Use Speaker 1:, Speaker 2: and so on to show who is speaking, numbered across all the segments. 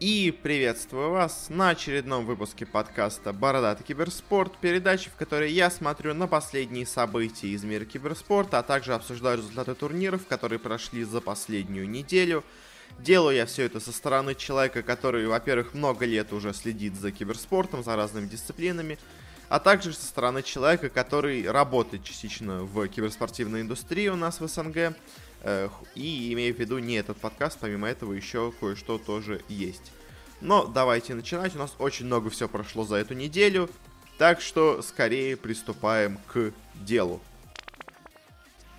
Speaker 1: И приветствую вас на очередном выпуске подкаста «Бородатый киберспорт», передачи, в которой я смотрю на последние события из мира киберспорта, а также обсуждаю результаты турниров, которые прошли за последнюю неделю. Делаю я все это со стороны человека, который, во-первых, много лет уже следит за киберспортом, за разными дисциплинами, а также со стороны человека, который работает частично в киберспортивной индустрии у нас в СНГ, и имея в виду не этот подкаст, помимо этого еще кое-что тоже есть. Но давайте начинать, у нас очень много все прошло за эту неделю, так что скорее приступаем к делу.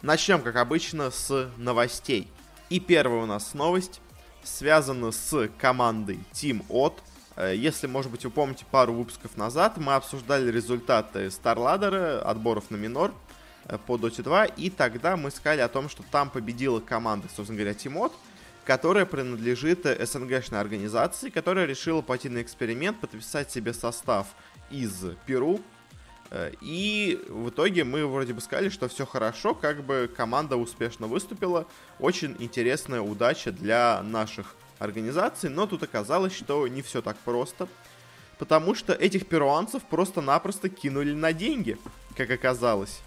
Speaker 1: Начнем, как обычно, с новостей. И первая у нас новость связана с командой Team От. Если, может быть, вы помните, пару выпусков назад мы обсуждали результаты StarLadder, отборов на минор – Э, по Dota 2, и тогда мы сказали о том, что там победила команда, собственно говоря, Тимот, которая принадлежит СНГшной организации, которая решила пойти на эксперимент, подписать себе состав из Перу, э, и в итоге мы вроде бы сказали, что все хорошо, как бы команда успешно выступила. Очень интересная удача для наших организаций, но тут оказалось, что не все так просто. Потому что этих перуанцев просто-напросто кинули на деньги, как оказалось.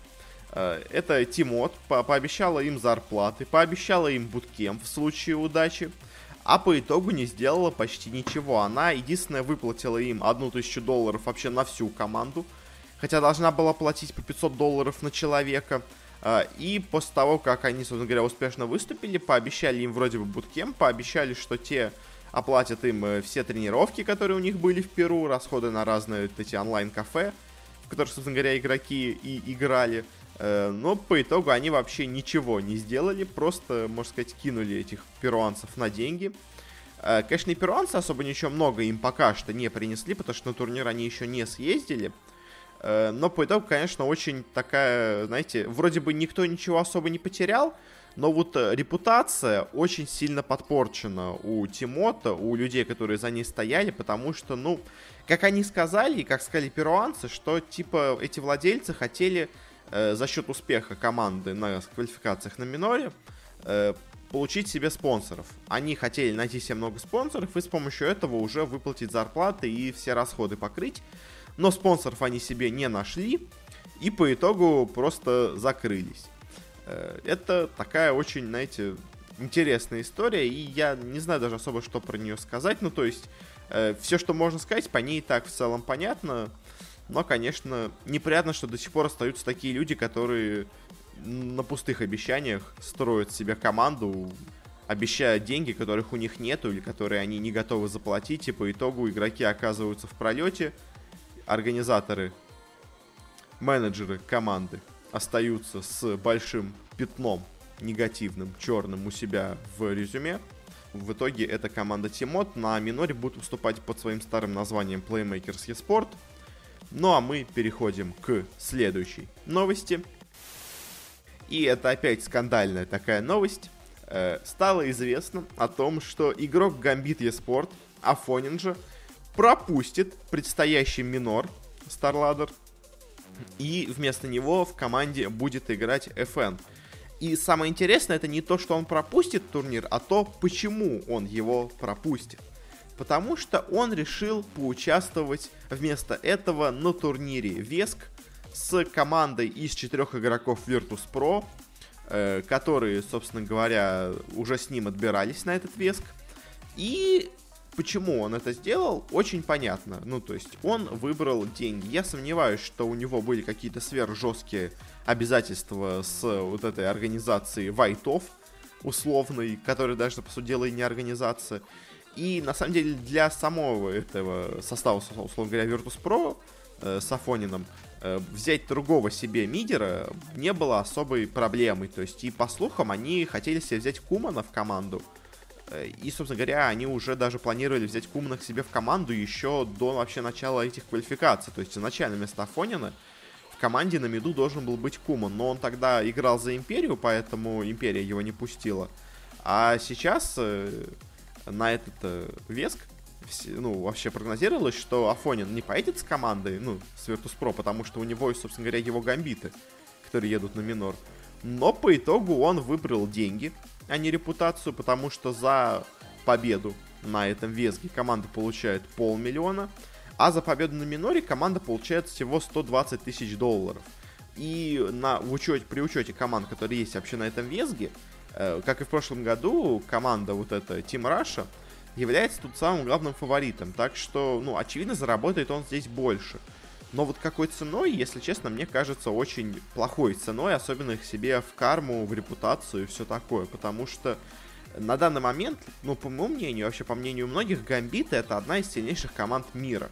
Speaker 1: Э, это Тимот по пообещала им зарплаты, пообещала им буткемп в случае удачи, а по итогу не сделала почти ничего. Она единственное выплатила им одну тысячу долларов вообще на всю команду, хотя должна была платить по 500 долларов на человека. Э, и после того, как они, собственно говоря, успешно выступили, пообещали им вроде бы буткемп, пообещали, что те оплатят им э, все тренировки, которые у них были в Перу, расходы на разные эти онлайн-кафе, в которых, собственно говоря, игроки и играли. Э, но по итогу они вообще ничего не сделали, просто, можно сказать, кинули этих перуанцев на деньги. Э, конечно, и перуанцы особо ничего много им пока что не принесли, потому что на турнир они еще не съездили. Э, но по итогу, конечно, очень такая, знаете, вроде бы никто ничего особо не потерял, но вот репутация очень сильно подпорчена у Тимота, у людей, которые за ней стояли, потому что, ну, как они сказали, и как сказали перуанцы, что, типа, эти владельцы хотели э, за счет успеха команды на квалификациях на миноре э, получить себе спонсоров. Они хотели найти себе много спонсоров и с помощью этого уже выплатить зарплаты и все расходы покрыть. Но спонсоров они себе не нашли и по итогу просто закрылись. Э, это такая очень, знаете, интересная история, и я не знаю даже особо, что про нее сказать. Ну, то есть, все, что можно сказать, по ней так в целом понятно. Но, конечно, неприятно, что до сих пор остаются такие люди, которые на пустых обещаниях строят себе команду, обещая деньги, которых у них нету или которые они не готовы заплатить, и по итогу игроки оказываются в пролете, организаторы, менеджеры команды остаются с большим пятном негативным, черным у себя в резюме. В итоге эта команда Тимот на миноре будет выступать под своим старым названием Playmakers eSport – ну а мы переходим к следующей новости. И это опять скандальная такая новость. Э, стало известно о том, что игрок Gambit eSport, Афонин пропустит предстоящий минор StarLadder. И вместо него в команде будет играть FN. И самое интересное, это не то, что он пропустит турнир, а то, почему он его пропустит потому что он решил поучаствовать вместо этого на турнире Веск с командой из четырех игроков Virtus.pro, э, которые, собственно говоря, уже с ним отбирались на этот Веск. И почему он это сделал, очень понятно. Ну, то есть он выбрал деньги. Я сомневаюсь, что у него были какие-то сверхжесткие обязательства с вот этой организацией Вайтов, условной, которая даже, по сути дела, и не организация. И на самом деле для самого этого состава, условно говоря, Virtus.pro э, с Афонином э, взять другого себе мидера не было особой проблемой. То есть, и по слухам, они хотели себе взять Кумана в команду. Э, и, собственно говоря, они уже даже планировали взять Кумана к себе в команду еще до вообще начала этих квалификаций. То есть, изначально вместо Афонина в команде на миду должен был быть Куман. Но он тогда играл за Империю, поэтому Империя его не пустила. А сейчас э, на этот э, Веск ну, вообще прогнозировалось, что Афонин не поедет с командой, ну, с Virtus.pro, потому что у него, собственно говоря, его гамбиты, которые едут на минор. Но по итогу он выбрал деньги, а не репутацию, потому что за победу на этом весге команда получает полмиллиона, а за победу на миноре команда получает всего 120 тысяч долларов. И на, в учете, при учете команд, которые есть вообще на этом весге, как и в прошлом году, команда вот эта Team Russia является тут самым главным фаворитом. Так что, ну, очевидно, заработает он здесь больше. Но вот какой ценой, если честно, мне кажется очень плохой ценой, особенно их себе в карму, в репутацию и все такое. Потому что на данный момент, ну, по моему мнению, вообще по мнению многих, Гамбиты это одна из сильнейших команд мира.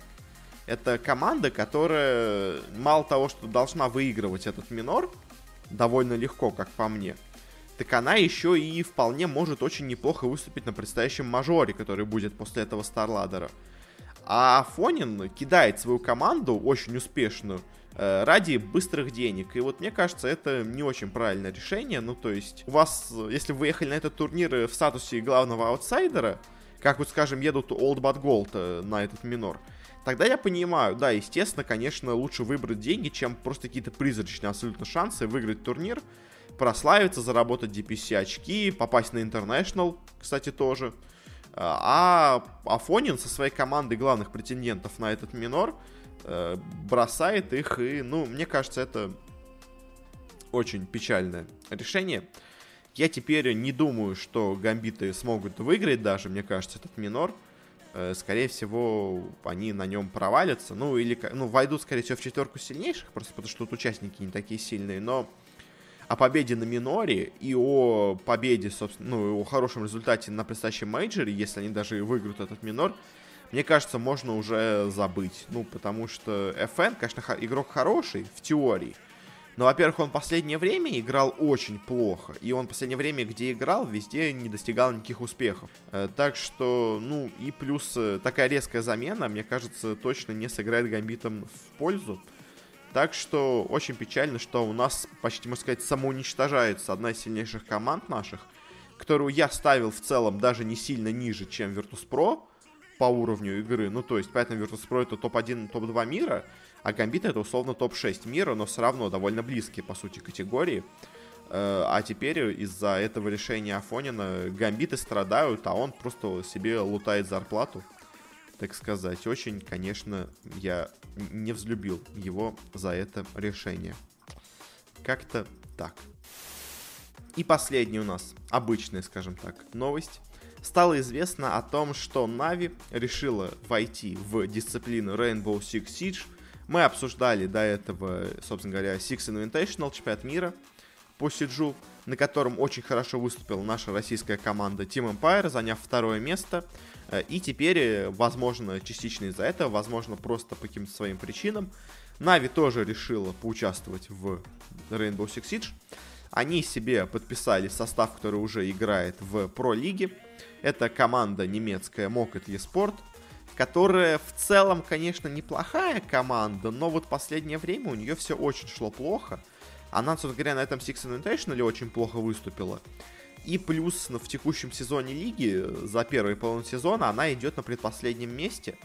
Speaker 1: Это команда, которая мало того, что должна выигрывать этот минор, довольно легко, как по мне, так она еще и вполне может очень неплохо выступить на предстоящем мажоре, который будет после этого Старладера. А Фонин кидает свою команду, очень успешную, э, ради быстрых денег. И вот мне кажется, это не очень правильное решение. Ну, то есть, у вас, если вы ехали на этот турнир в статусе главного аутсайдера, как вот, скажем, едут Old But Gold э, на этот минор, тогда я понимаю, да, естественно, конечно, лучше выбрать деньги, чем просто какие-то призрачные абсолютно шансы выиграть турнир, прославиться, заработать DPC очки, попасть на International, кстати, тоже. А Афонин со своей командой главных претендентов на этот минор э, бросает их, и, ну, мне кажется, это очень печальное решение. Я теперь не думаю, что гамбиты смогут выиграть даже, мне кажется, этот минор. Э, скорее всего, они на нем провалятся. Ну, или ну, войдут, скорее всего, в четверку сильнейших, просто потому что тут участники не такие сильные. Но о победе на миноре и о победе, собственно, ну, о хорошем результате на предстоящем мейджоре, если они даже выиграют этот минор, мне кажется, можно уже забыть. Ну, потому что FN, конечно, игрок хороший в теории, но, во-первых, он в последнее время играл очень плохо. И он в последнее время, где играл, везде не достигал никаких успехов. Э, так что, ну, и плюс э, такая резкая замена, мне кажется, точно не сыграет Гамбитом в пользу. Так что очень печально, что у нас, почти, можно сказать, самоуничтожается одна из сильнейших команд наших, которую я ставил в целом даже не сильно ниже, чем Virtus.pro по уровню игры. Ну, то есть, поэтому Virtus.pro это топ-1, топ-2 мира, а Гамбит это условно топ-6 мира, но все равно довольно близкие, по сути, категории. Э, а теперь из-за этого решения Афонина Гамбиты страдают, а он просто себе лутает зарплату так сказать. Очень, конечно, я не взлюбил его за это решение. Как-то так. И последний у нас, обычная, скажем так, новость. Стало известно о том, что Нави решила войти в дисциплину Rainbow Six Siege. Мы обсуждали до этого, собственно говоря, Six Invitational, чемпионат мира по Сиджу, на котором очень хорошо выступила наша российская команда Team Empire, заняв второе место. Э, и теперь, э, возможно, частично из-за этого, возможно, просто по каким-то своим причинам, Нави тоже решила поучаствовать в Rainbow Six Siege. Они себе подписали состав, который уже играет в Про-лиге. Это команда немецкая Mocket eSport, которая в целом, конечно, неплохая команда, но вот последнее время у нее все очень шло плохо. Она, собственно говоря, на этом Six Invitational очень плохо выступила. И плюс в текущем сезоне лиги за первый половину сезона она идет на предпоследнем месте.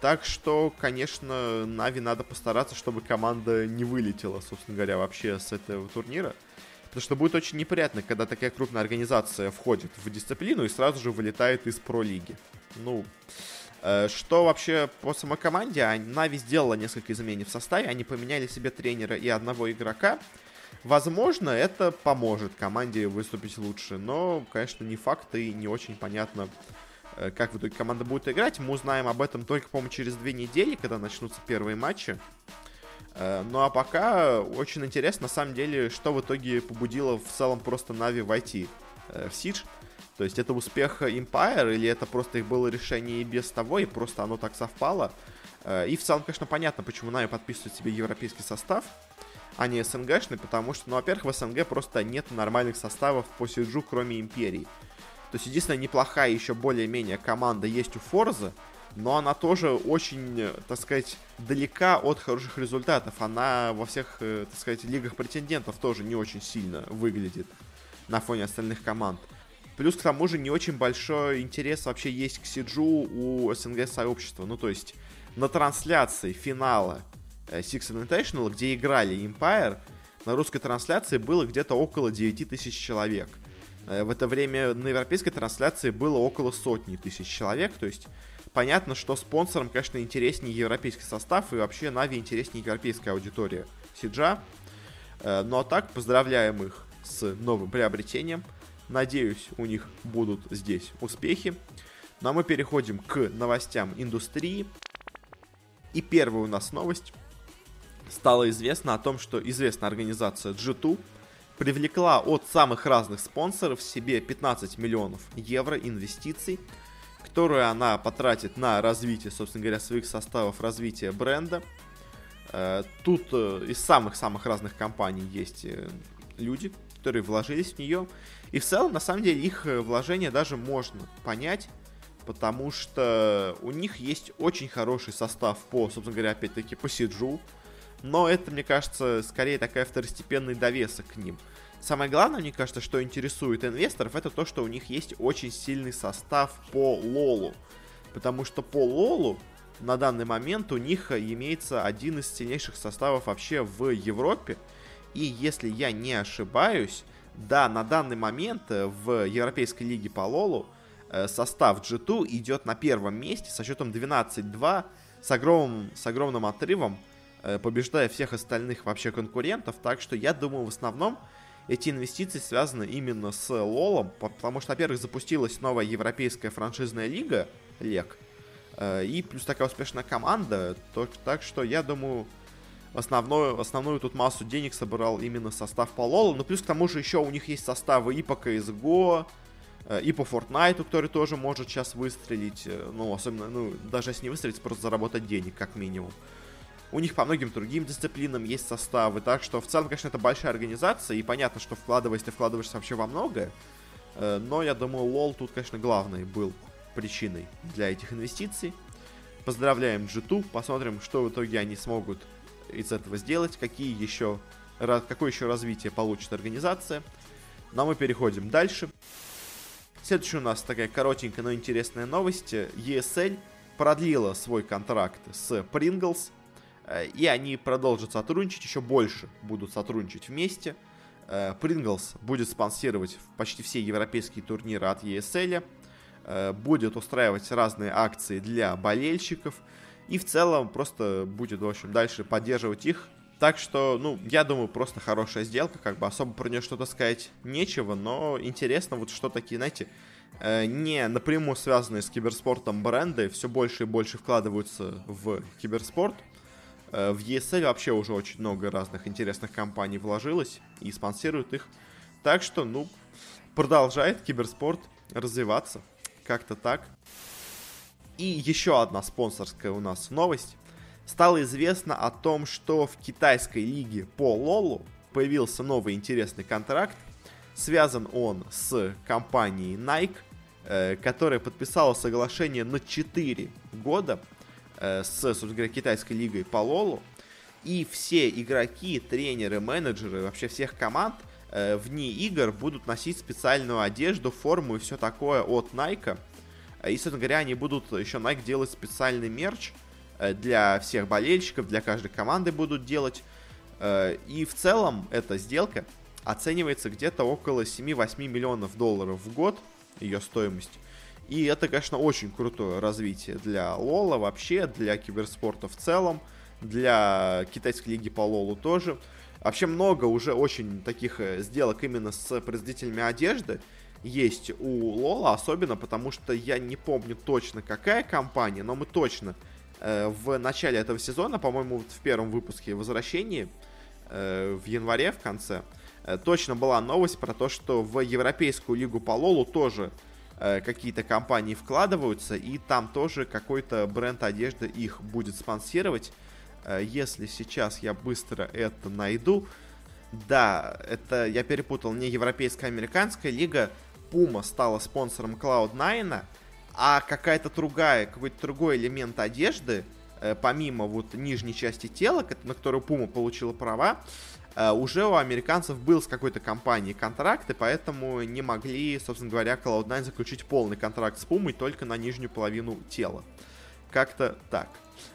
Speaker 1: Так что, конечно, Нави надо постараться, чтобы команда не вылетела, собственно говоря, вообще с этого турнира. Потому что будет очень неприятно, когда такая крупная организация входит в дисциплину и сразу же вылетает из про-лиги. Ну, э, что вообще по самой команде? Нави сделала несколько изменений в составе. Они поменяли себе тренера и одного игрока. Возможно, это поможет команде выступить лучше, но, конечно, не факт и не очень понятно, э, как в итоге команда будет играть. Мы узнаем об этом только, по-моему, через две недели, когда начнутся первые матчи. Э, ну а пока очень интересно, на самом деле, что в итоге побудило в целом просто Нави войти э, в Сидж. То есть это успех Empire или это просто их было решение и без того, и просто оно так совпало. И в целом, конечно, понятно, почему Нави подписывает себе европейский состав а не СНГшный, потому что, ну, во-первых, в СНГ просто нет нормальных составов по Сиджу, кроме Империи. То есть, единственная неплохая еще более-менее команда есть у Форза, но она тоже очень, так сказать, далека от хороших результатов. Она во всех, э, так сказать, лигах претендентов тоже не очень сильно выглядит на фоне остальных команд. Плюс к тому же не очень большой интерес вообще есть к Сиджу у СНГ сообщества. Ну, то есть на трансляции финала Six Invitational, где играли Empire, на русской трансляции было где-то около 9 тысяч человек. Э, в это время на европейской трансляции было около сотни тысяч человек, то есть понятно, что спонсорам, конечно, интереснее европейский состав и вообще Нави интереснее европейская аудитория Сиджа. Э, ну а так, поздравляем их с новым приобретением. Надеюсь, у них будут здесь успехи. Ну а мы переходим к новостям индустрии. И первая у нас новость. Стало известно о том, что известная организация G2 привлекла от самых разных спонсоров себе 15 миллионов евро инвестиций, которые она потратит на развитие, собственно говоря, своих составов развития бренда. Э, тут э, из самых-самых разных компаний есть э, люди, которые вложились в нее. И в целом, на самом деле, их вложения даже можно понять, потому что у них есть очень хороший состав по, собственно говоря, опять-таки по Сиджу, но это, мне кажется, скорее такая второстепенный довесок к ним. Самое главное, мне кажется, что интересует инвесторов, это то, что у них есть очень сильный состав по Лолу. Потому что по Лолу на данный момент у них имеется один из сильнейших составов вообще в Европе. И если я не ошибаюсь, да, на данный момент в Европейской лиге по Лолу э, состав G2 идет на первом месте со счетом 12-2 с огромным, с огромным отрывом, э, побеждая всех остальных вообще конкурентов. Так что я думаю, в основном эти инвестиции связаны именно с Лолом, потому что, во-первых, запустилась новая европейская франшизная лига, ЛЕК, э, и плюс такая успешная команда, так что я думаю, основную, основную тут массу денег собрал именно состав по Лолу, но плюс к тому же еще у них есть составы и по CSGO, э, и по Fortnite, который тоже может сейчас выстрелить, э, ну, особенно, ну, даже если не выстрелить, просто заработать денег, как минимум. У них по многим другим дисциплинам есть составы, так что в целом, конечно, это большая организация, и понятно, что вкладываясь, ты вкладываешься вообще во многое, э, но я думаю, лол тут, конечно, главный был причиной для этих инвестиций. Поздравляем G2, посмотрим, что в итоге они смогут из этого сделать, какие еще, какое еще развитие получит организация. Но мы переходим дальше. Следующая у нас такая коротенькая, но интересная новость. ESL продлила свой контракт с Pringles и они продолжат сотрудничать, еще больше будут сотрудничать вместе. Э, Pringles будет спонсировать почти все европейские турниры от ESL, э, будет устраивать разные акции для болельщиков и в целом просто будет, в общем, дальше поддерживать их. Так что, ну, я думаю, просто хорошая сделка, как бы особо про нее что-то сказать нечего, но интересно вот что такие, знаете, не напрямую связанные с киберспортом бренды все больше и больше вкладываются в киберспорт – Э, в ESL вообще уже очень много разных интересных компаний вложилось и спонсируют их. Так что, ну, продолжает киберспорт развиваться. Как-то так. И еще одна спонсорская у нас новость. Стало известно о том, что в китайской лиге по Лолу появился новый интересный контракт. Связан он с компанией Nike, э, которая подписала соглашение на 4 года Э, с, собственно говоря, китайской лигой по Лолу. И все игроки, тренеры, менеджеры, вообще всех команд э, вне игр будут носить специальную одежду, форму и все такое от Nike. И, собственно говоря, они будут еще Nike делать специальный мерч э, для всех болельщиков, для каждой команды будут делать. Э, и в целом эта сделка оценивается где-то около 7-8 миллионов долларов в год, ее стоимость. И это, конечно, очень крутое развитие для Лола вообще, для киберспорта в целом, для китайской лиги по Лолу тоже. Вообще много уже очень таких э, сделок именно с производителями одежды есть у Лола, особенно потому что я не помню точно какая компания, но мы точно э, в начале этого сезона, по-моему, вот в первом выпуске возвращении, э, в январе в конце, э, точно была новость про то, что в Европейскую лигу по Лолу тоже какие-то компании вкладываются, и там тоже какой-то бренд одежды их будет спонсировать. Э, если сейчас я быстро это найду, да, это я перепутал, не европейская, а американская лига. Puma стала спонсором Cloud9, а какая-то другая, какой-то другой элемент одежды, э, помимо вот нижней части тела, на которую Puma получила права, Э, уже у американцев был с какой-то компанией контракт, и поэтому не могли, собственно говоря, Cloud9 заключить полный контракт с Puma только на нижнюю половину тела. Как-то так.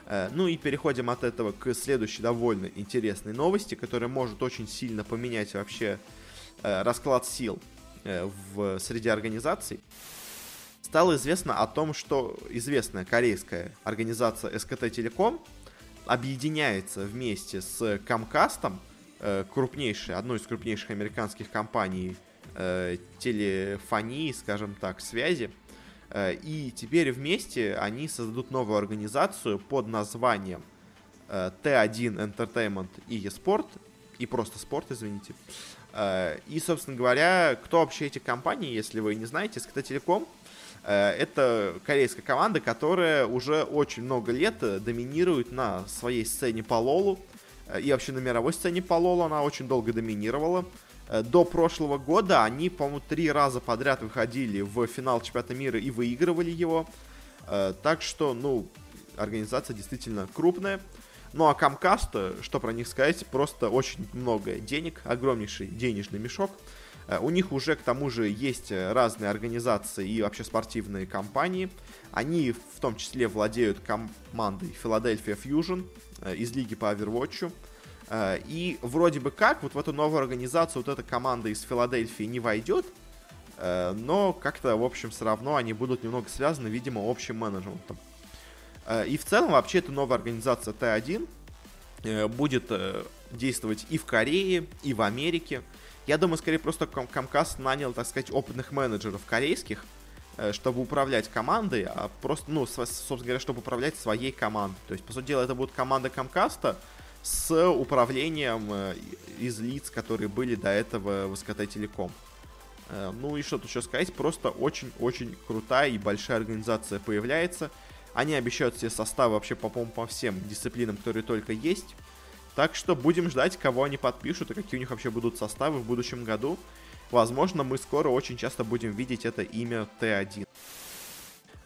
Speaker 1: Э, ну и переходим от этого к следующей довольно интересной новости, которая может очень сильно поменять вообще э, расклад сил в среди организаций, стало известно о том, что известная корейская организация СКТ Телеком объединяется вместе с Камкастом, крупнейшей, одной из крупнейших американских компаний телефонии, скажем так, связи, Э, и теперь вместе они создадут новую организацию под названием T1 э, Entertainment и eSport, и просто спорт, извините. Э, и, собственно говоря, кто вообще эти компании, если вы не знаете, SKT Telecom это корейская команда, которая уже очень много лет доминирует на своей сцене по лолу. И вообще на мировой сцене по лолу она очень долго доминировала. Э, до прошлого года они, по-моему, три раза подряд выходили в финал чемпионата мира и выигрывали его. Э, так что, ну, организация действительно крупная. Ну а Comcast, что про них сказать, просто очень много денег, огромнейший денежный мешок. Э, у них уже к тому же есть разные организации и вообще спортивные компании. Они в том числе владеют командой Philadelphia Fusion из лиги по Overwatch. Э, и вроде бы как вот в эту новую организацию вот эта команда из Филадельфии не войдет, э, но как-то, в общем, все равно они будут немного связаны, видимо, общим менеджментом. Э, и в целом вообще эта новая организация Т1 будет действовать и в Корее, и в Америке. Я думаю, скорее просто Comcast нанял, так сказать, опытных менеджеров корейских, чтобы управлять командой, а просто, ну, собственно говоря, чтобы управлять своей командой. То есть, по сути дела, это будет команда Comcast, с управлением э, из лиц, которые были до этого в СКТ Телеком. Э, ну и что тут еще сказать, просто очень-очень крутая и большая организация появляется. Они обещают себе составы вообще, по по всем дисциплинам, которые только есть. Так что будем ждать, кого они подпишут и какие у них вообще будут составы в будущем году. Возможно, мы скоро очень часто будем видеть это имя Т1.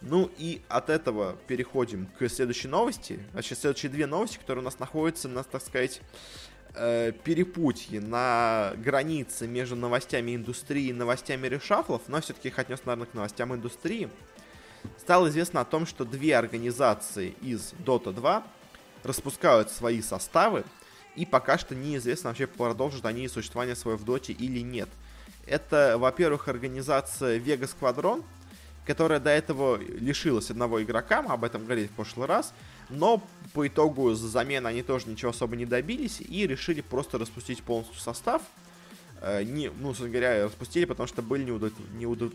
Speaker 1: Ну и от этого переходим к следующей новости. Вообще, следующие две новости, которые у нас находятся на, так сказать, э, перепутье, на границе между новостями индустрии и новостями решафлов, но все-таки их отнес, наверное, к новостям индустрии. Стало известно о том, что две организации из Dota 2 распускают свои составы, и пока что неизвестно вообще, продолжат они существование свое в Доте или нет. Это, во-первых, организация Vega Squadron, которая до этого лишилась одного игрока, мы об этом говорили в прошлый раз, но по итогу за замены они тоже ничего особо не добились и решили просто распустить полностью состав. Э, не, ну, собственно говоря, распустили, потому что были неудов... Неудов...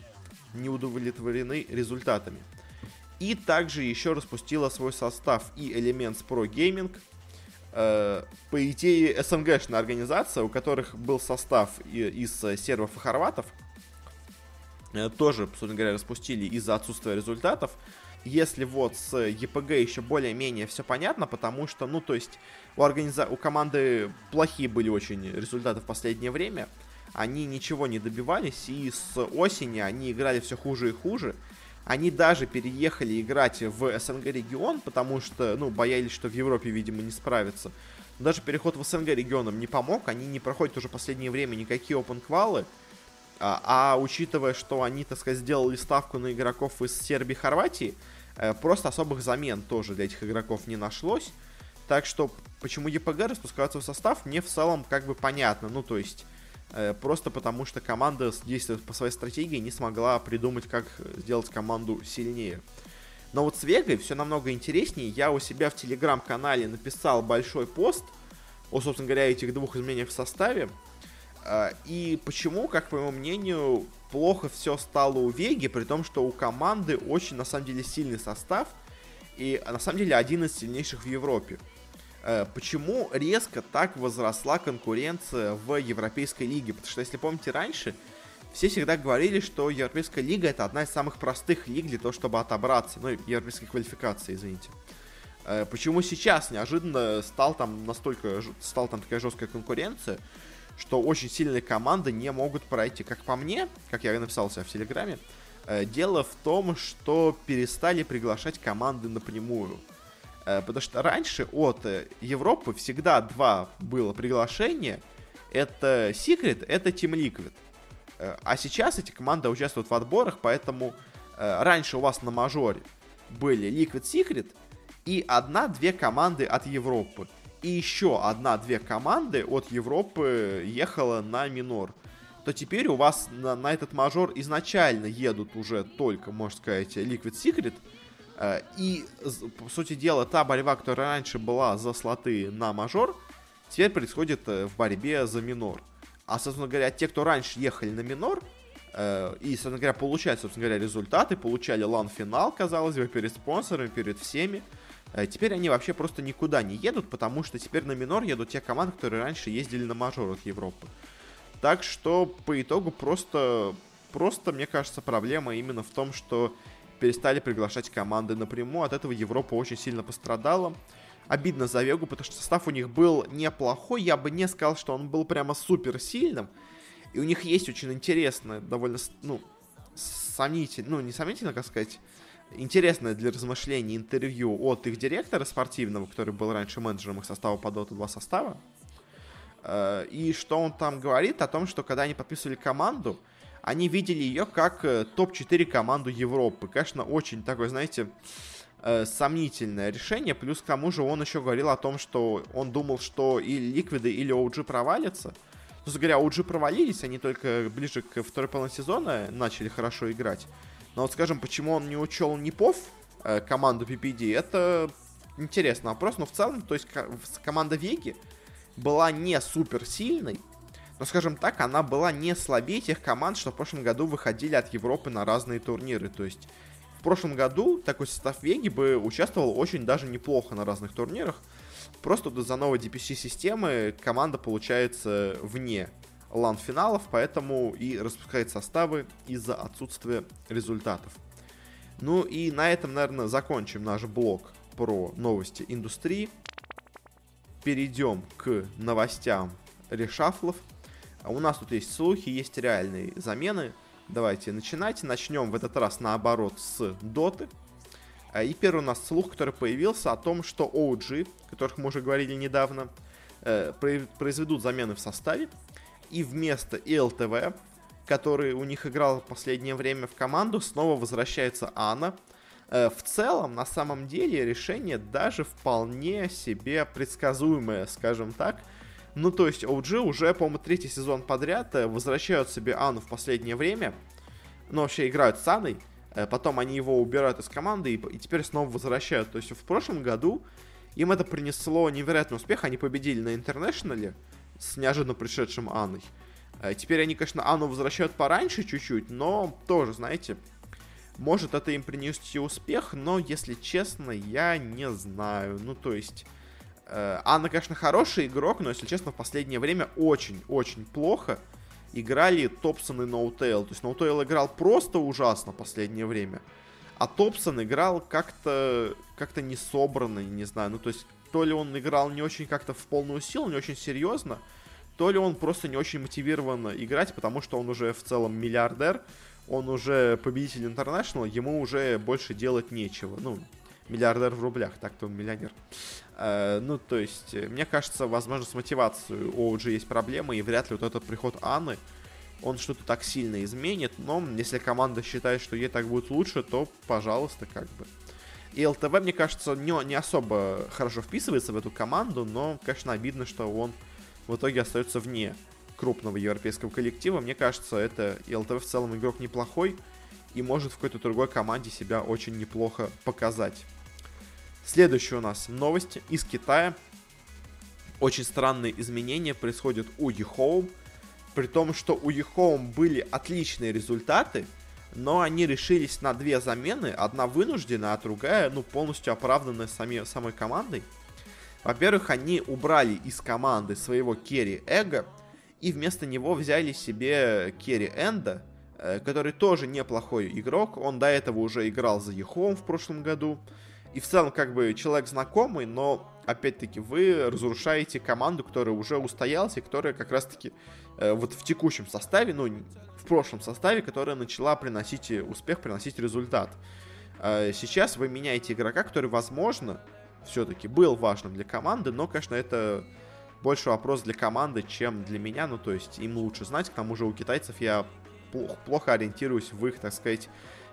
Speaker 1: неудовлетворены результатами. И также еще распустила свой состав и Elements Pro Gaming. Э, по идее, СНГшная организация, у которых был состав из сербов и хорватов – Э, тоже, собственно говоря, распустили из-за отсутствия результатов. Если вот с ЕПГ еще более-менее все понятно, потому что, ну, то есть у, организа... у команды плохие были очень результаты в последнее время, они ничего не добивались, и с осени они играли все хуже и хуже. Они даже переехали играть в СНГ регион, потому что, ну, боялись, что в Европе, видимо, не справятся. Даже переход в СНГ регионом не помог, они не проходят уже последнее время никакие опен квалы. А, а учитывая, что они, так сказать, сделали ставку на игроков из Сербии Хорватии, э, просто особых замен тоже для этих игроков не нашлось. Так что, почему ЕПГ распускается в состав, мне в целом как бы понятно. Ну, то есть, просто потому что команда, действует по своей стратегии, не смогла придумать, как сделать команду сильнее. Но вот с Вегой все намного интереснее. Я у себя в телеграм-канале написал большой пост о, собственно говоря, этих двух изменениях в составе. А, и почему, как по моему мнению, плохо все стало у Веги, при том, что у команды очень, на самом деле, сильный состав, и, на самом деле, один из сильнейших в Европе. А, почему резко так возросла конкуренция в Европейской лиге? Потому что, если помните, раньше все всегда говорили, что Европейская лига это одна из самых простых лиг для того, чтобы отобраться. Ну, европейской квалификации, извините. А, почему сейчас неожиданно стал там настолько, стала там такая жесткая конкуренция, что очень сильные команды не могут пройти. Как по мне, как я написал себя в Телеграме, э, дело в том, что перестали приглашать команды напрямую. Э, потому что раньше от э, Европы всегда два было приглашения. Это Secret, это Team Liquid. А сейчас эти команды участвуют в отборах, поэтому раньше у вас на мажоре были Liquid Secret и одна-две команды от Европы и еще одна-две команды от Европы ехала на минор. то теперь у вас на, на этот мажор изначально едут уже только, можно сказать, Liquid Secret, э, и, по сути дела, та борьба, которая раньше была за слоты на мажор, теперь происходит э, в борьбе за минор. А, собственно говоря, те, кто раньше ехали на минор, э, и, собственно говоря, получали, собственно говоря, результаты, получали лан-финал, казалось бы, перед спонсорами, перед всеми, э, теперь они вообще просто никуда не едут, потому что теперь на минор едут те команды, которые раньше ездили на мажор от Европы. Так что, по итогу, просто, просто, мне кажется, проблема именно в том, что перестали приглашать команды напрямую. От этого Европа очень сильно пострадала. Обидно за Вегу, потому что состав у них был неплохой. Я бы не сказал, что он был прямо супер сильным. И у них есть очень интересное, довольно, ну, сомнительно, ну, не сомнительно, как сказать, интересное для размышлений интервью от их директора спортивного, который был раньше менеджером их состава по Dota 2 состава. Э, и что он там говорит о том, что когда они подписывали команду, они видели ее как э, топ-4 команду Европы. Конечно, очень такое, знаете, э, сомнительное решение. Плюс к тому же он еще говорил о том, что он думал, что и Ликвиды, или OG провалятся. То есть, говоря, OG провалились, они только ближе к второй половине сезона начали хорошо играть. Но вот, скажем, почему он не учел Непов, команду PPD, это интересный вопрос. Но в целом, то есть команда Веги, была не супер сильной, но, скажем так, она была не слабее тех команд, что в прошлом году выходили от Европы на разные турниры. То есть в прошлом году такой состав Веги бы участвовал очень даже неплохо на разных турнирах. Просто из-за новой DPC-системы команда получается вне лан-финалов, поэтому и распускает составы из-за отсутствия результатов. Ну и на этом, наверное, закончим наш блог про новости индустрии перейдем к новостям решафлов. А у нас тут есть слухи, есть реальные замены. Давайте начинать. Начнем в этот раз наоборот с доты. А, и первый у нас слух, который появился о том, что OG, которых мы уже говорили недавно, э, произведут замены в составе. И вместо ИЛТВ, который у них играл в последнее время в команду, снова возвращается Анна, Э, в целом, на самом деле, решение даже вполне себе предсказуемое, скажем так. Ну, то есть, OG уже, по-моему, третий сезон подряд э, возвращают себе Ану в последнее время. Ну, вообще играют с Аной. Э, потом они его убирают из команды и, и теперь снова возвращают. То есть, в прошлом году им это принесло невероятный успех. Они победили на International е с неожиданно пришедшим Ana. Теперь они, конечно, Ana возвращают пораньше чуть-чуть, но тоже, знаете, может это им принести успех, но, если честно, я не знаю. Ну, то есть... Э, Ana, конечно, хороший игрок, но, если честно, в последнее время очень-очень плохо играли Topson и Notail. То есть Notail играл просто ужасно в последнее время. А Топсон играл как-то как-то не собранно, не знаю. Ну, то есть, то ли он играл не очень как-то в полную силу, не очень серьезно, то ли он просто не очень мотивированно играть, потому что он уже в целом миллиардер, он уже победитель интернешнл, ему уже больше делать нечего. Ну, миллиардер в рублях, так-то он миллионер. Э, ну, то есть, мне кажется, возможно, с мотивацией у OG есть проблемы, и вряд ли вот этот приход Анны, он что-то так сильно изменит, но если команда считает, что ей так будет лучше, то, пожалуйста, как бы. И ЛТВ, мне кажется, не, не особо хорошо вписывается в эту команду, но, конечно, обидно, что он в итоге остается вне крупного европейского коллектива. Мне кажется, это и ЛТВ в целом игрок неплохой и может в какой-то другой команде себя очень неплохо показать. Следующая у нас новость из Китая. Очень странные изменения происходят у EHOME. При том, что у EHOME были отличные результаты, но они решились на две замены. Одна вынужденная, а другая, ну, полностью оправданная сами, самой командой. Во-первых, они убрали из команды своего carry eGo, и вместо него взяли себе carry End а, э, который тоже неплохой игрок. Он до этого уже играл за EHOME в прошлом году. И в целом, как бы, человек знакомый, но, опять-таки, вы разрушаете команду, которая уже устоялась, и которая как раз-таки э, вот в текущем составе, ну, в прошлом составе, которая начала приносить успех, приносить результат. Э, сейчас вы меняете игрока, который, возможно, все-таки был важным для команды, но, конечно, это больше вопрос для команды, чем для меня. Ну, то есть им лучше знать. К тому же у китайцев я плохо, плохо ориентируюсь в их, так сказать,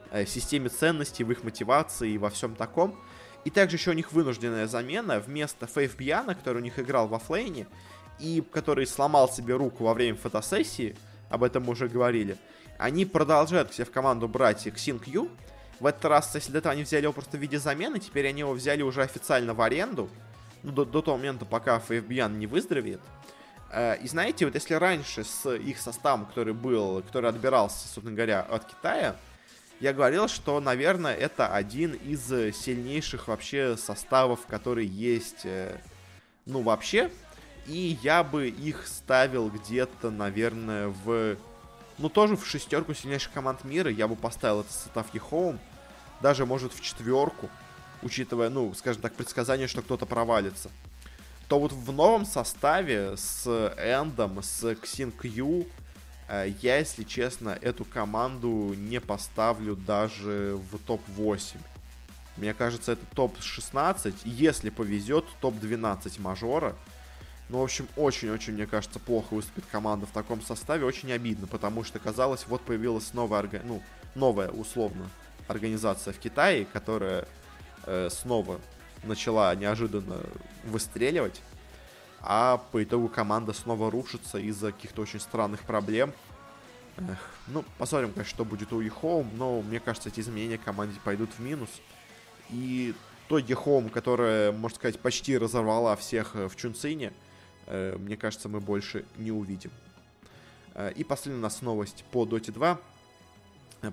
Speaker 1: э, системе ценностей, в их мотивации и во всем таком. И также еще у них вынужденная замена. Вместо Фейф Бьяна, который у них играл во флейне, и который сломал себе руку во время фотосессии, об этом мы уже говорили. Они продолжают к себе в команду брать Ксин Кью. В этот раз, если до этого они взяли его просто в виде замены, теперь они его взяли уже официально в аренду. Ну, до, до того момента, пока ФФБиан не выздоровеет. Э, и знаете, вот если раньше с их составом, который был, который отбирался, собственно говоря, от Китая, я говорил, что, наверное, это один из сильнейших вообще составов, которые есть, э, ну, вообще. И я бы их ставил где-то, наверное, в... Ну, тоже в шестерку сильнейших команд мира. Я бы поставил этот состав EHOME. Даже, может, в четверку. Учитывая, ну, скажем так, предсказание, что кто-то провалится то вот в новом составе с End ом, с XinQ, э, я, если честно, эту команду не поставлю даже в топ-8. Мне кажется, это топ-16, если повезет, топ-12 мажора. Ну, в общем, очень-очень, мне кажется, плохо выступит команда в таком составе. Очень обидно, потому что, казалось, вот появилась новая, орга... ну, новая, условно, организация в Китае, которая э, снова начала неожиданно выстреливать, а по итогу команда снова рушится из-за каких-то очень странных проблем. Эх, ну, посмотрим, конечно, что будет у EHOME, но мне кажется, эти изменения команде пойдут в минус. И то EHOME, которая, можно сказать, почти разорвала всех э, в Чунцине, э, мне кажется, мы больше не увидим. Э, и последняя у нас новость по Dota 2.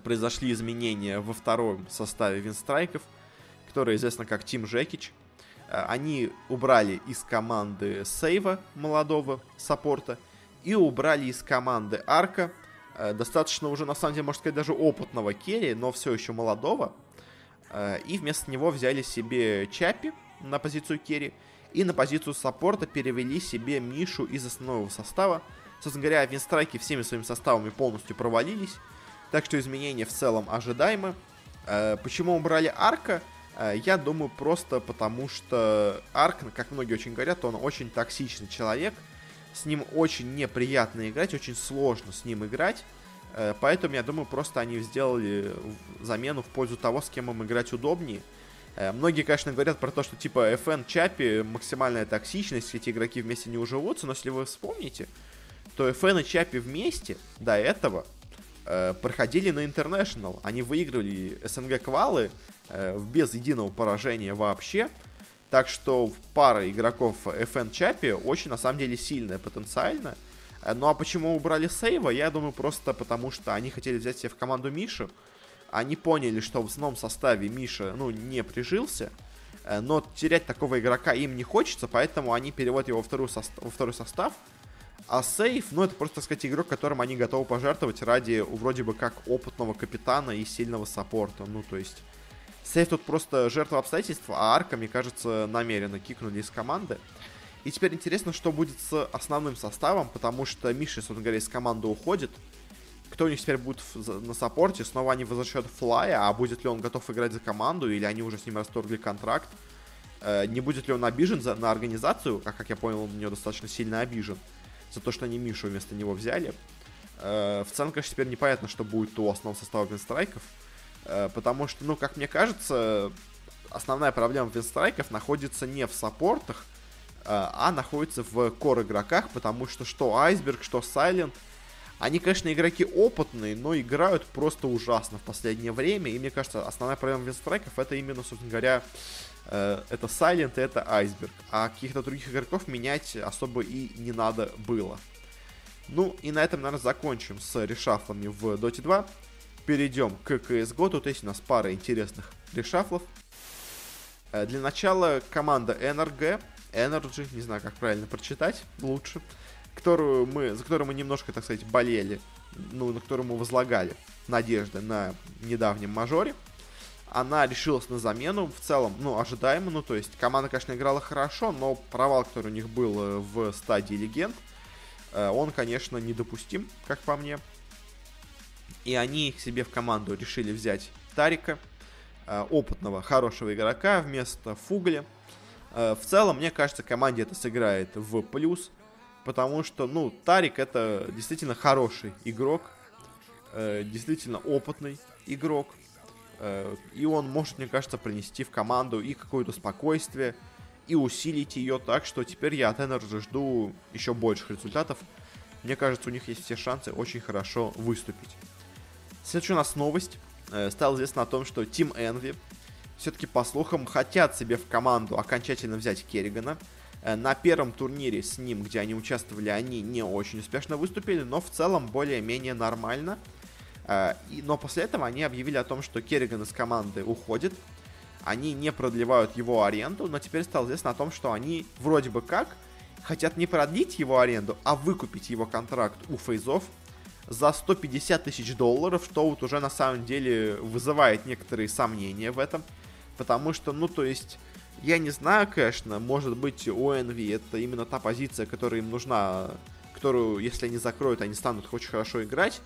Speaker 1: Произошли изменения во втором составе Winstrike ов – который известна как Team Жекич. Э, они убрали из команды Save а, молодого support а, и убрали из команды Арка, э, достаточно уже, на самом деле, можно сказать, даже опытного carry, но все еще молодого. Э, и вместо него взяли себе Chappie на позицию carry, и на позицию support а перевели себе Мишу из основного состава. Собственно говоря, Winstrike и всеми своими составами полностью провалились, так что изменения в целом ожидаемы. Почему убрали Арка? Э, я думаю, просто потому что Арк, как многие очень говорят, он очень токсичный человек. С ним очень неприятно играть, очень сложно с ним играть. Э, поэтому, я думаю, просто они сделали замену в пользу того, с кем им играть удобнее. Э, многие, конечно, говорят про то, что типа FN Чапи максимальная токсичность, эти игроки вместе не уживутся, но если вы вспомните, то FN и Чапи вместе до этого проходили на International. Они выигрывали СНГ квалы э, без единого поражения вообще. Так что пара игроков FN Чапи очень, на самом деле, сильная потенциально. Э, ну а почему убрали сейва? Я думаю, просто потому что они хотели взять себе в команду Мишу. Они поняли, что в основном составе Миша, ну, не прижился. Э, но терять такого игрока им не хочется, поэтому они переводят его во, вторую состав, во второй состав. А сейф, ну, это просто, так сказать, игрок, которым они готовы пожертвовать ради, вроде бы, как опытного капитана и сильного саппорта. Ну, то есть, Сейф тут просто жертва обстоятельств, а Арка, мне кажется, намеренно кикнули из команды. И теперь интересно, что будет с основным составом, потому что Миша, собственно говоря, из команды уходит. Кто у них теперь будет на саппорте? Снова они возвращают Флая, а будет ли он готов играть за команду, или они уже с ним расторгли контракт? Э, не будет ли он обижен за, на организацию? А как я понял, он на нее достаточно сильно обижен. За то, что они Мишу вместо него взяли. Э, в целом, конечно, теперь непонятно, что будет у основного состава Винстрайков. Э, потому что, ну, как мне кажется, основная проблема винстрайков находится не в саппортах, э, а находится в кор игроках, потому что что Айсберг, что Сайлент, они, конечно, игроки опытные, но играют просто ужасно в последнее время. И мне кажется, основная проблема винстрайков это именно, собственно говоря, э, это Silent и это Айсберг. А каких-то других игроков менять особо и не надо было. Ну и на этом, наверное, закончим с решафлами в Dota 2 перейдем к CSGO. Тут есть у нас пара интересных решафлов. Э, для начала команда NRG, Energy, не знаю, как правильно прочитать, лучше, которую мы, за которую мы немножко, так сказать, болели, ну, на которую мы возлагали надежды на недавнем мажоре. Она решилась на замену, в целом, ну, ожидаемо, ну, то есть команда, конечно, играла хорошо, но провал, который у них был э, в стадии легенд, э, он, конечно, недопустим, как по мне и они себе в команду решили взять Тарика, э, опытного, хорошего игрока вместо Фугля. Э, в целом, мне кажется, команде это сыграет в плюс, потому что, ну, Тарик это действительно хороший игрок, э, действительно опытный игрок, и он может, мне кажется, принести в команду и какое-то спокойствие, и усилить ее так, что теперь я от Energy жду еще больших результатов, мне кажется, у них есть все шансы очень хорошо выступить. Следующая у нас новость. Э, стало известно о том, что Team Envy все-таки, по слухам, хотят себе в команду окончательно взять Керригана. Э, на первом турнире с ним, где они участвовали, они не очень успешно выступили, но в целом более-менее нормально. Э, но после этого они объявили о том, что Керриган из команды уходит. Они не продлевают его аренду, но теперь стало известно о том, что они вроде бы как хотят не продлить его аренду, а выкупить его контракт у фейзов за 150 тысяч долларов, что вот уже на самом деле вызывает некоторые сомнения в этом. Потому что, ну, то есть, я не знаю, конечно, может быть, у Envy это именно та позиция, которая им нужна, которую, если они закроют, они станут очень хорошо играть.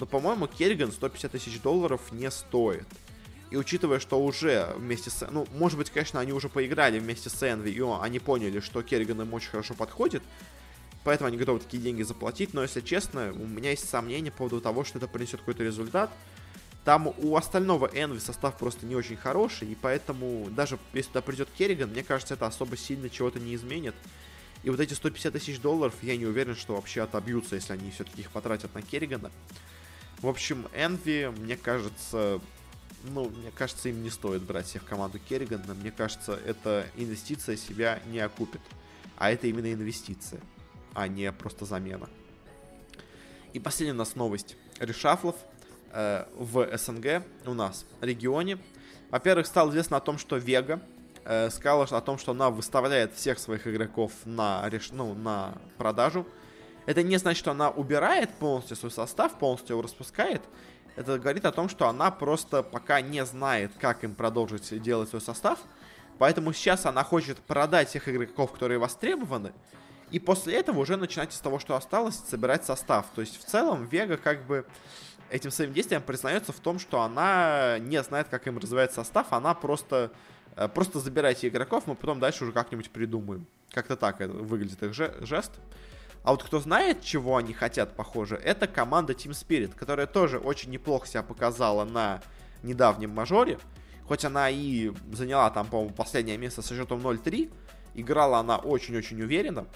Speaker 1: Но, по-моему, Керриган 150 тысяч долларов не стоит. И учитывая, что уже вместе с... Ну, может быть, конечно, они уже поиграли вместе с Envy, и они поняли, что Керриган им очень хорошо подходит, поэтому они готовы такие деньги заплатить, но, если честно, у меня есть сомнения по поводу того, что это принесет какой-то результат. Там у остального Envy состав просто не очень хороший, и поэтому даже если туда придет Керриган, мне кажется, это особо сильно чего-то не изменит. И вот эти 150 тысяч долларов, я не уверен, что вообще отобьются, если они все-таки их потратят на Керригана. В общем, Envy, мне кажется, ну, мне кажется, им не стоит брать всех в команду Керригана. Мне кажется, эта инвестиция себя не окупит. А это именно инвестиция, а не просто замена. И последняя у нас новость. Решафлов Э, в СНГ у нас регионе. Во-первых, стало известно о том, что Вега э, сказала о том, что она выставляет всех своих игроков на, ну, на продажу. Это не значит, что она убирает полностью свой состав, полностью его распускает. Это говорит о том, что она просто пока не знает, как им продолжить делать свой состав. Поэтому сейчас она хочет продать всех игроков, которые востребованы. И после этого уже начинать с того, что осталось, собирать состав. То есть в целом Вега как бы этим своим действием признается в том, что она не знает, как им развивать состав, она просто, э, просто забирайте игроков, мы потом дальше уже как-нибудь придумаем. Как-то так это выглядит их жест. А вот кто знает, чего они хотят, похоже, это команда Team Spirit, которая тоже очень неплохо себя показала на недавнем мажоре. Хоть она и заняла там, по-моему, последнее место со счетом 0-3, играла она очень-очень уверенно.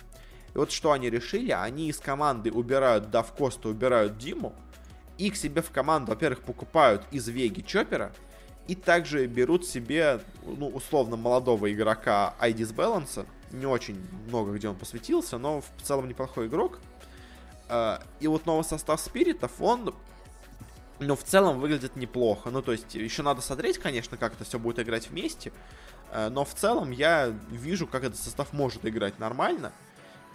Speaker 1: И вот что они решили, они из команды убирают Давкоста, убирают Диму, и к себе в команду, во-первых, покупают из Веги Чоппера, и также берут себе, ну, условно, молодого игрока Айдис Баланса, не очень много где он посвятился, но в целом неплохой игрок. А, и вот новый состав спиритов, он, ну, в целом выглядит неплохо. Ну, то есть, еще надо смотреть, конечно, как это все будет играть вместе. А, но в целом я вижу, как этот состав может играть нормально.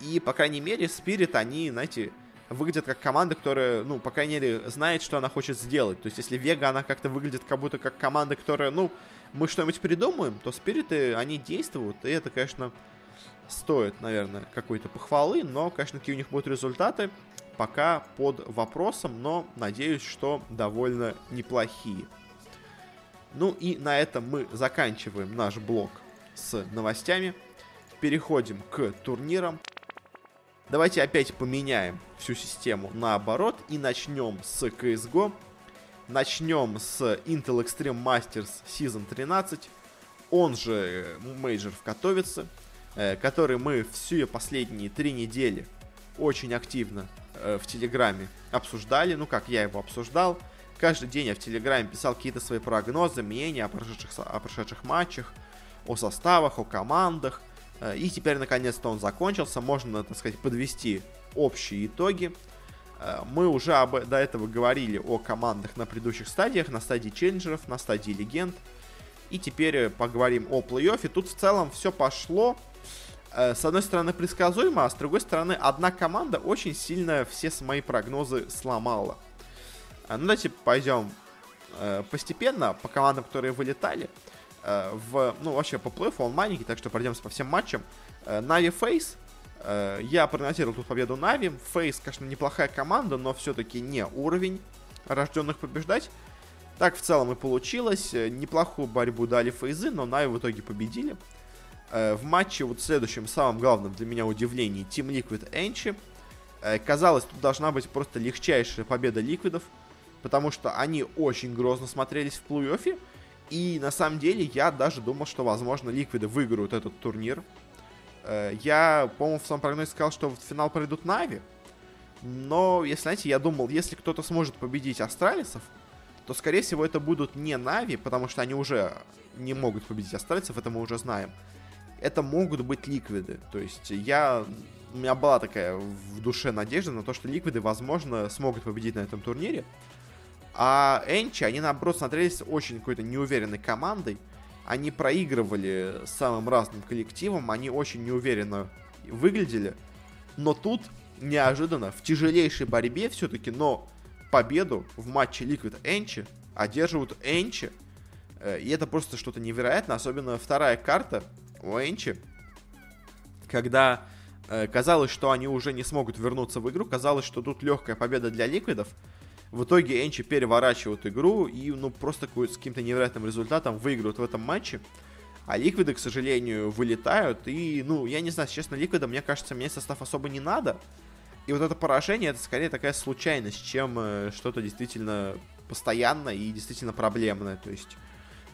Speaker 1: И, по крайней мере, Спирит, они, знаете, выглядит как команда, которая, ну, по крайней мере, знает, что она хочет сделать. То есть, если Вега, она как-то выглядит как будто как команда, которая, ну, мы что-нибудь придумаем, то Спириты, они действуют, и это, конечно, стоит, наверное, какой-то похвалы, но, конечно, какие у них будут результаты, пока под вопросом, но надеюсь, что довольно неплохие. Ну и на этом мы заканчиваем наш блог с новостями. Переходим к турнирам. Давайте опять поменяем всю систему наоборот и начнем с CSGO. Начнем с Intel Extreme Masters Season 13, он же major в Катовице, э, который мы все последние три недели очень активно э, в Телеграме обсуждали. Ну, как я его обсуждал. Каждый день я в Телеграме писал какие-то свои прогнозы, мнения о прошедших, о прошедших матчах, о составах, о командах – Э, и теперь, наконец-то, он закончился. Можно, так сказать, подвести общие итоги. Э, мы уже об, до этого говорили о командах на предыдущих стадиях, на стадии челленджеров, на стадии легенд. И теперь э, поговорим о плей-оффе. Тут в целом все пошло, с одной стороны, предсказуемо, а с другой стороны, одна команда очень сильно все мои прогнозы сломала. Ну, давайте пойдем постепенно по командам, которые вылетали. Э, в, ну, вообще по плей он маленький, так что пройдемся по всем матчам. Navi FaZe. Я прогнозировал тут победу Navi. FaZe, конечно, неплохая команда, но все-таки не уровень рожденных побеждать. Так в целом и получилось. Э, неплохую борьбу дали FaZe ы, но Navi в итоге победили. Э, в матче вот следующем, самым главным для меня удивлением, Team Liquid ENCE. Казалось, тут должна быть просто легчайшая победа Liquid ов, потому что они очень грозно смотрелись в плей-оффе. И на самом деле я даже думал, что, возможно, Ликвиды выиграют этот турнир. Э, я, по-моему, в своем прогнозе сказал, что в финал пройдут Нави. Но, если знаете, я думал, если кто-то сможет победить астралисов, то, скорее всего, это будут не Нави, потому что они уже не могут победить астральцев, это мы уже знаем. Это могут быть ликвиды. То есть я... У меня была такая в душе надежда на то, что ликвиды, возможно, смогут победить на этом турнире. А Энчи, они, наоборот, смотрелись очень какой-то неуверенной командой. Они проигрывали самым разным коллективам, они очень неуверенно выглядели. Но тут, неожиданно, в тяжелейшей борьбе все-таки, но победу в матче Liquid Энчи одерживают Энчи. И это просто что-то невероятное, особенно вторая карта у Энчи, когда э, казалось, что они уже не смогут вернуться в игру, казалось, что тут легкая победа для Ликвидов. В итоге Энчи переворачивают игру и, ну, просто с каким-то невероятным результатом выигрывают в этом матче. А Ликвиды, к сожалению, вылетают. И, ну, я не знаю, честно, Ликвидам, мне кажется, мне состав особо не надо. И вот это поражение, это скорее такая случайность, чем э, что-то действительно постоянное и действительно проблемное. То есть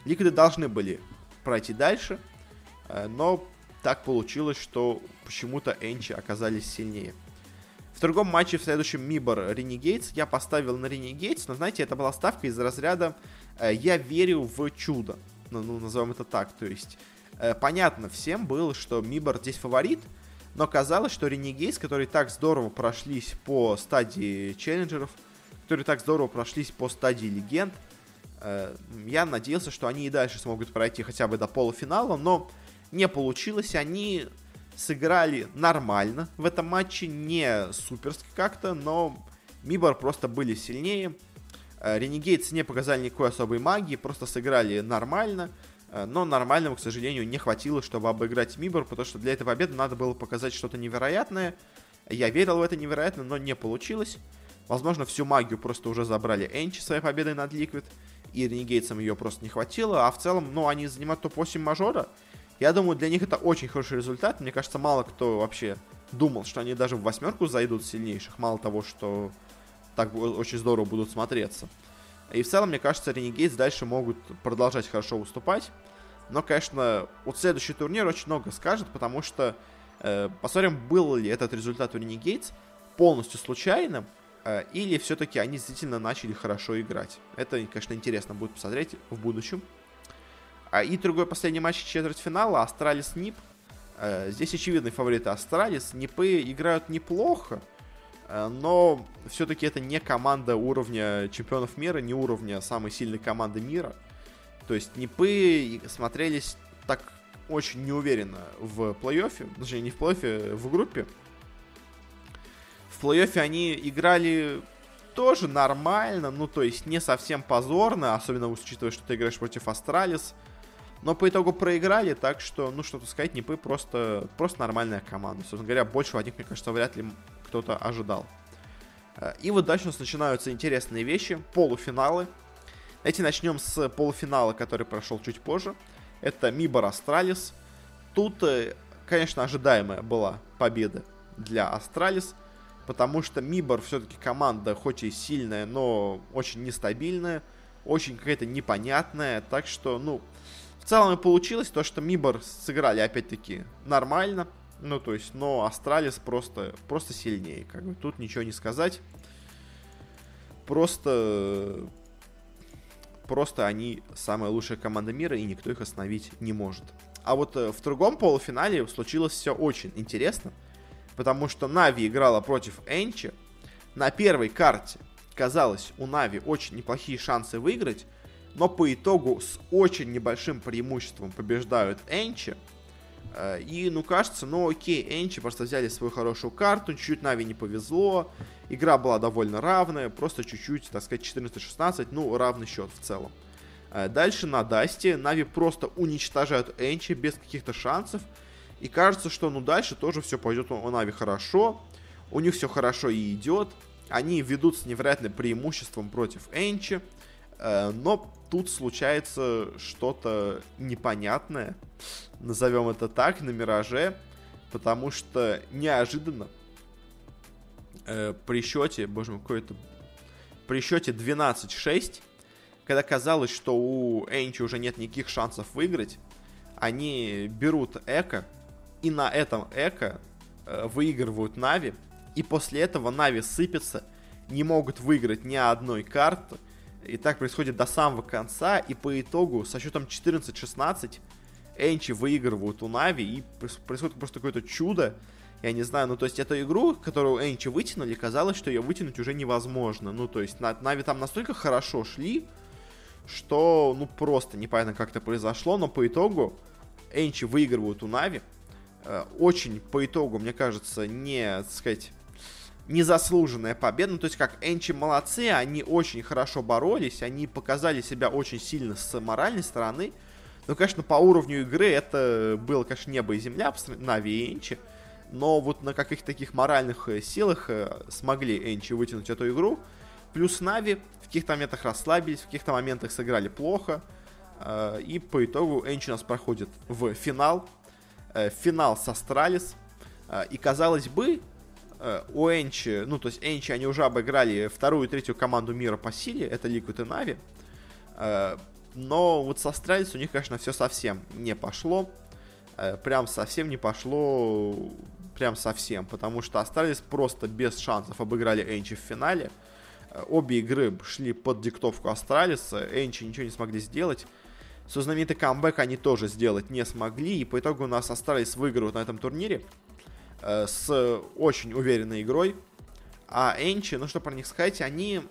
Speaker 1: Ликвиды должны были пройти дальше, э, но так получилось, что почему-то Энчи оказались сильнее. В другом матче, в следующем Мибор Ренегейтс, я поставил на Ренегейтс, но, знаете, это была ставка из разряда э, «Я верю в чудо», ну, ну назовем это так, то есть э, понятно всем было, что Мибор здесь фаворит, но казалось, что Ренегейс, которые так здорово прошлись по стадии челленджеров, которые так здорово прошлись по стадии легенд, э, я надеялся, что они и дальше смогут пройти хотя бы до полуфинала, но не получилось. Они сыграли нормально в этом матче, не суперски как-то, но Мибор просто были сильнее. Ренегейтс не показали никакой особой магии, просто сыграли нормально. Э, но нормального, к сожалению, не хватило, чтобы обыграть Мибор, потому что для этой победы надо было показать что-то невероятное. Я верил в это невероятно, но не получилось. Возможно, всю магию просто уже забрали Энчи своей победой над Ликвид, и Ренегейтсам ее просто не хватило, а в целом, ну, они занимают топ-8 мажора. Я думаю, для них это очень хороший результат. Мне кажется, мало кто вообще думал, что они даже в восьмерку зайдут сильнейших. Мало того, что так очень здорово будут смотреться. И в целом, мне кажется, Renegades дальше могут продолжать хорошо выступать. Но, конечно, вот следующий турнир очень много скажет, потому что э, посмотрим, был ли этот результат у Renegades полностью случайным, э, или все-таки они действительно начали хорошо играть. Это, конечно, интересно будет посмотреть в будущем. А, и другой последний матч четвертьфинала Astralis NiP. Э, здесь очевидный фаворит Astralis. NiP ы играют неплохо, Э, но все-таки это не команда уровня чемпионов мира, не уровня самой сильной команды мира. То есть NiP ы смотрелись так очень неуверенно в плей-оффе, даже не в плей-оффе, в группе. В плей-оффе они играли тоже нормально, ну то есть не совсем позорно, особенно учитывая, что ты играешь против Astralis. Но по итогу проиграли, так что, ну что-то сказать, Нипы просто, просто нормальная команда. Собственно говоря, больше от них, мне кажется, вряд ли кто-то ожидал. Э, и вот дальше у нас начинаются интересные вещи, полуфиналы. Давайте начнем с полуфинала, который прошел чуть позже. Это MIBR Astralis. Тут, э, конечно, ожидаемая была победа для Astralis, потому что MIBR все-таки команда, хоть и сильная, но очень нестабильная, очень какая-то непонятная, так что, ну, в целом и получилось то, что MIBR сыграли, опять-таки, нормально, ну, то есть, но Astralis просто, просто сильнее. Как бы тут ничего не сказать. Просто... Просто они самая лучшая команда мира, и никто их остановить не может. А вот э, в другом полуфинале случилось все очень интересно. Потому что NAVI играла против ENCE. На первой карте, казалось, у NAVI очень неплохие шансы выиграть. Но по итогу с очень небольшим преимуществом побеждают ENCE. Э, и, ну, кажется, ну, окей, ENCE просто взяли свою хорошую карту, чуть-чуть NAVI не повезло, игра была довольно равная, просто чуть-чуть, так сказать, 14-16, ну, равный счет в целом. Э, дальше на Дасте NAVI просто уничтожают ENCE без каких-то шансов, и кажется, что, ну, дальше тоже все пойдет у NAVI хорошо, у них все хорошо и идет, они ведут с невероятным преимуществом против Энчи, но тут случается что-то непонятное, назовем это так, на Мираже, потому что неожиданно э, при счете, боже мой, какой-то при счете 12-6, когда казалось, что у Энчи уже нет никаких шансов выиграть, они берут Эко, и на этом эко э, выигрывают NAVI, И после этого NAVI сыпется, не могут выиграть ни одной карты. И так происходит до самого конца. И по итогу со счетом 14-16 ENCE выигрывают у NAVI. И происходит просто какое-то чудо. Я не знаю, ну то есть эту игру, которую ENCE вытянули, казалось, что ее вытянуть уже невозможно. Ну то есть NAVI там настолько хорошо шли, что ну просто непонятно как это произошло, но по итогу Энчи выигрывают у Нави. Э, очень по итогу, мне кажется, не, так сказать, незаслуженная победа. Ну, то есть, как Энчи молодцы, они очень хорошо боролись, они показали себя очень сильно с моральной стороны. Но, конечно, по уровню игры это было, конечно, небо и земля Нави и Энчи. Но вот на каких-то таких моральных э, силах э, смогли Энчи вытянуть эту игру. Плюс Нави в каких-то моментах расслабились, в каких-то моментах сыграли плохо. И по итогу ENCE у нас проходит в финал э, финал с Astralis. Э, и казалось бы, э, у ENCE, ну то есть ENCE, они уже обыграли вторую и третью команду мира по силе, это Liquid и NAVI. Э, но вот с Astralis у них, конечно, все совсем не пошло. Э, прям совсем не пошло, прям совсем, потому что Astralis просто без шансов обыграли ENCE в финале. Э, обе игры шли под диктовку Астралиса, Энчи ничего не смогли сделать. Свой знаменитый камбэк они тоже сделать не смогли, и по итогу у нас остались выигрывать на этом турнире э, с очень уверенной игрой. А Энчи, ну что про них сказать, они,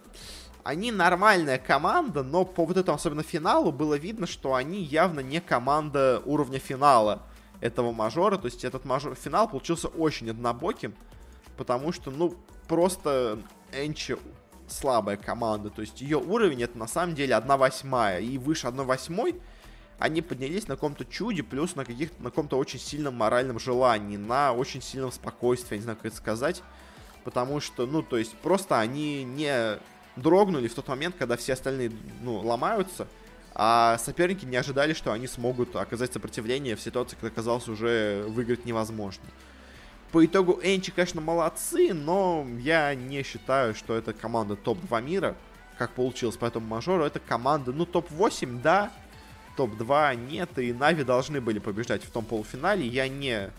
Speaker 1: они нормальная команда, но по вот этому особенно финалу было видно, что они явно не команда уровня финала этого мажора. То есть этот мажор, финал получился очень однобоким, потому что, ну, просто Энчи слабая команда. То есть ее уровень это на самом деле 1 восьмая. И выше 1 восьмой они поднялись на каком-то чуде, плюс на каких-то, на каком-то очень сильном моральном желании, на очень сильном спокойствии, я не знаю, как это сказать. Потому что, ну, то есть, просто они не дрогнули в тот момент, когда все остальные, ну, ломаются, а соперники не ожидали, что они смогут оказать сопротивление в ситуации, когда казалось уже выиграть невозможно. По итогу ENCE, конечно, молодцы, но я не считаю, что это команда топ-2 мира, как получилось по этому мажору. Это команда, ну, топ-8, да, топ-2 нет, и NAVI должны были побеждать в том полуфинале. Я не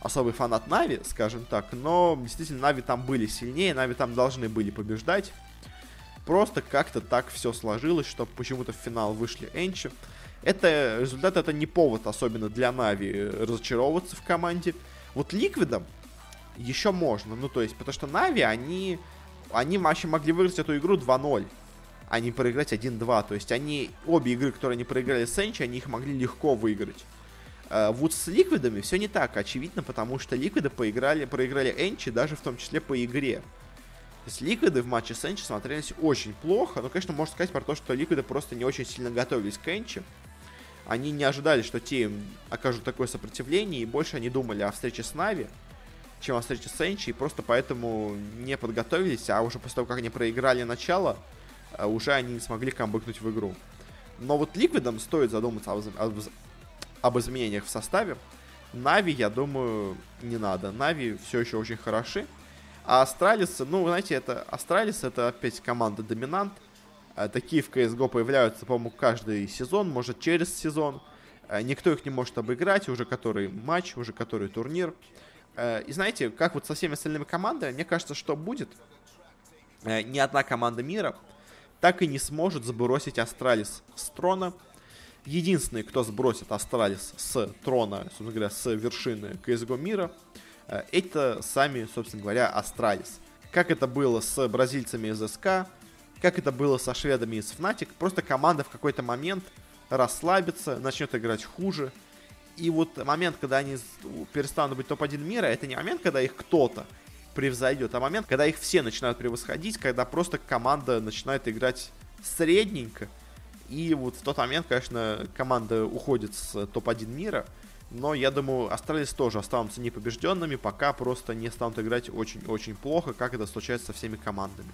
Speaker 1: особый фанат NAVI, скажем так, но действительно NAVI там были сильнее, NAVI там должны были побеждать. Просто как-то так все сложилось, что почему-то в финал вышли ENCE. Это результат, это не повод особенно для NAVI разочаровываться в команде. Вот Ликвидом еще можно. Ну, то есть, потому что NAVI, они, они вообще могли выиграть эту игру 2-0, а не проиграть 1-2. То есть, они, обе игры, которые они проиграли с ENCE, они их могли легко выиграть. Э, вот с Ликвидами все не так очевидно, потому что Ликвиды поиграли, проиграли ENCE даже в том числе по игре. То есть Ликвиды в матче с ENCE смотрелись очень плохо, но, конечно, можно сказать про то, что Ликвиды просто не очень сильно готовились к ENCE они не ожидали, что те им окажут такое сопротивление, и больше они думали о встрече с NAVI, чем о встрече с ENCE, и просто поэтому не подготовились, а уже после того, как они проиграли начало, э, уже они не смогли камбэкнуть в игру. Но вот Ликвидам стоит задуматься об, об, об изменениях в составе. NAVI, я думаю, не надо. NAVI все еще очень хороши. А Astralis, ну, знаете, это Astralis это опять команда доминант. Э, такие в CSGO появляются, по-моему, каждый сезон, может через сезон. Э, никто их не может обыграть, уже который матч, уже который турнир. И знаете, как вот со всеми остальными командами, мне кажется, что будет, ни одна команда мира так и не сможет сбросить Astralis с трона. Единственный, кто сбросит Astralis с трона, собственно говоря, с вершины CSGO мира, это сами, собственно говоря, Astralis. Как это было с бразильцами из SK, как это было со шведами из Fnatic, просто команда в какой-то момент расслабится, начнет играть хуже. И вот момент, когда они перестанут быть топ-1 мира, это не момент, когда их кто-то превзойдет, а момент, когда их все начинают превосходить, когда просто команда начинает играть средненько. И вот в тот момент, конечно, команда уходит с топ-1 мира, но я думаю, Astralis тоже останутся непобежденными, пока просто не станут играть очень-очень плохо, как это случается со всеми командами.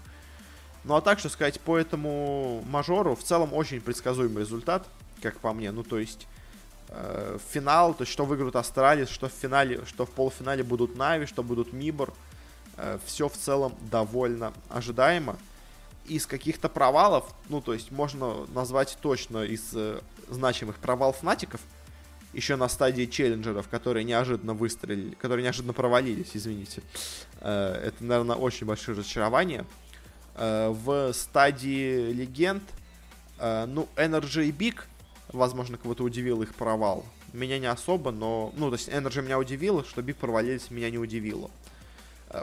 Speaker 1: Ну а так, что сказать, по этому мажору в целом очень предсказуемый результат, как по мне. Ну то есть э, финал, то есть что выиграют Astralis, что в финале, что в полуфинале будут NAVI, что будут MIBR. Э, все в целом довольно ожидаемо. Из каких-то провалов, ну то есть можно назвать точно из э, значимых провал фнатиков, еще на стадии челленджеров, которые неожиданно выстрелили, которые неожиданно провалились, извините. Э, это, наверное, очень большое разочарование. Э, в стадии легенд, э, ну, Energy и Big, возможно, кого-то удивил их провал. Меня не особо, но... Ну, то есть Energy меня удивило, что Big провалились, меня не удивило.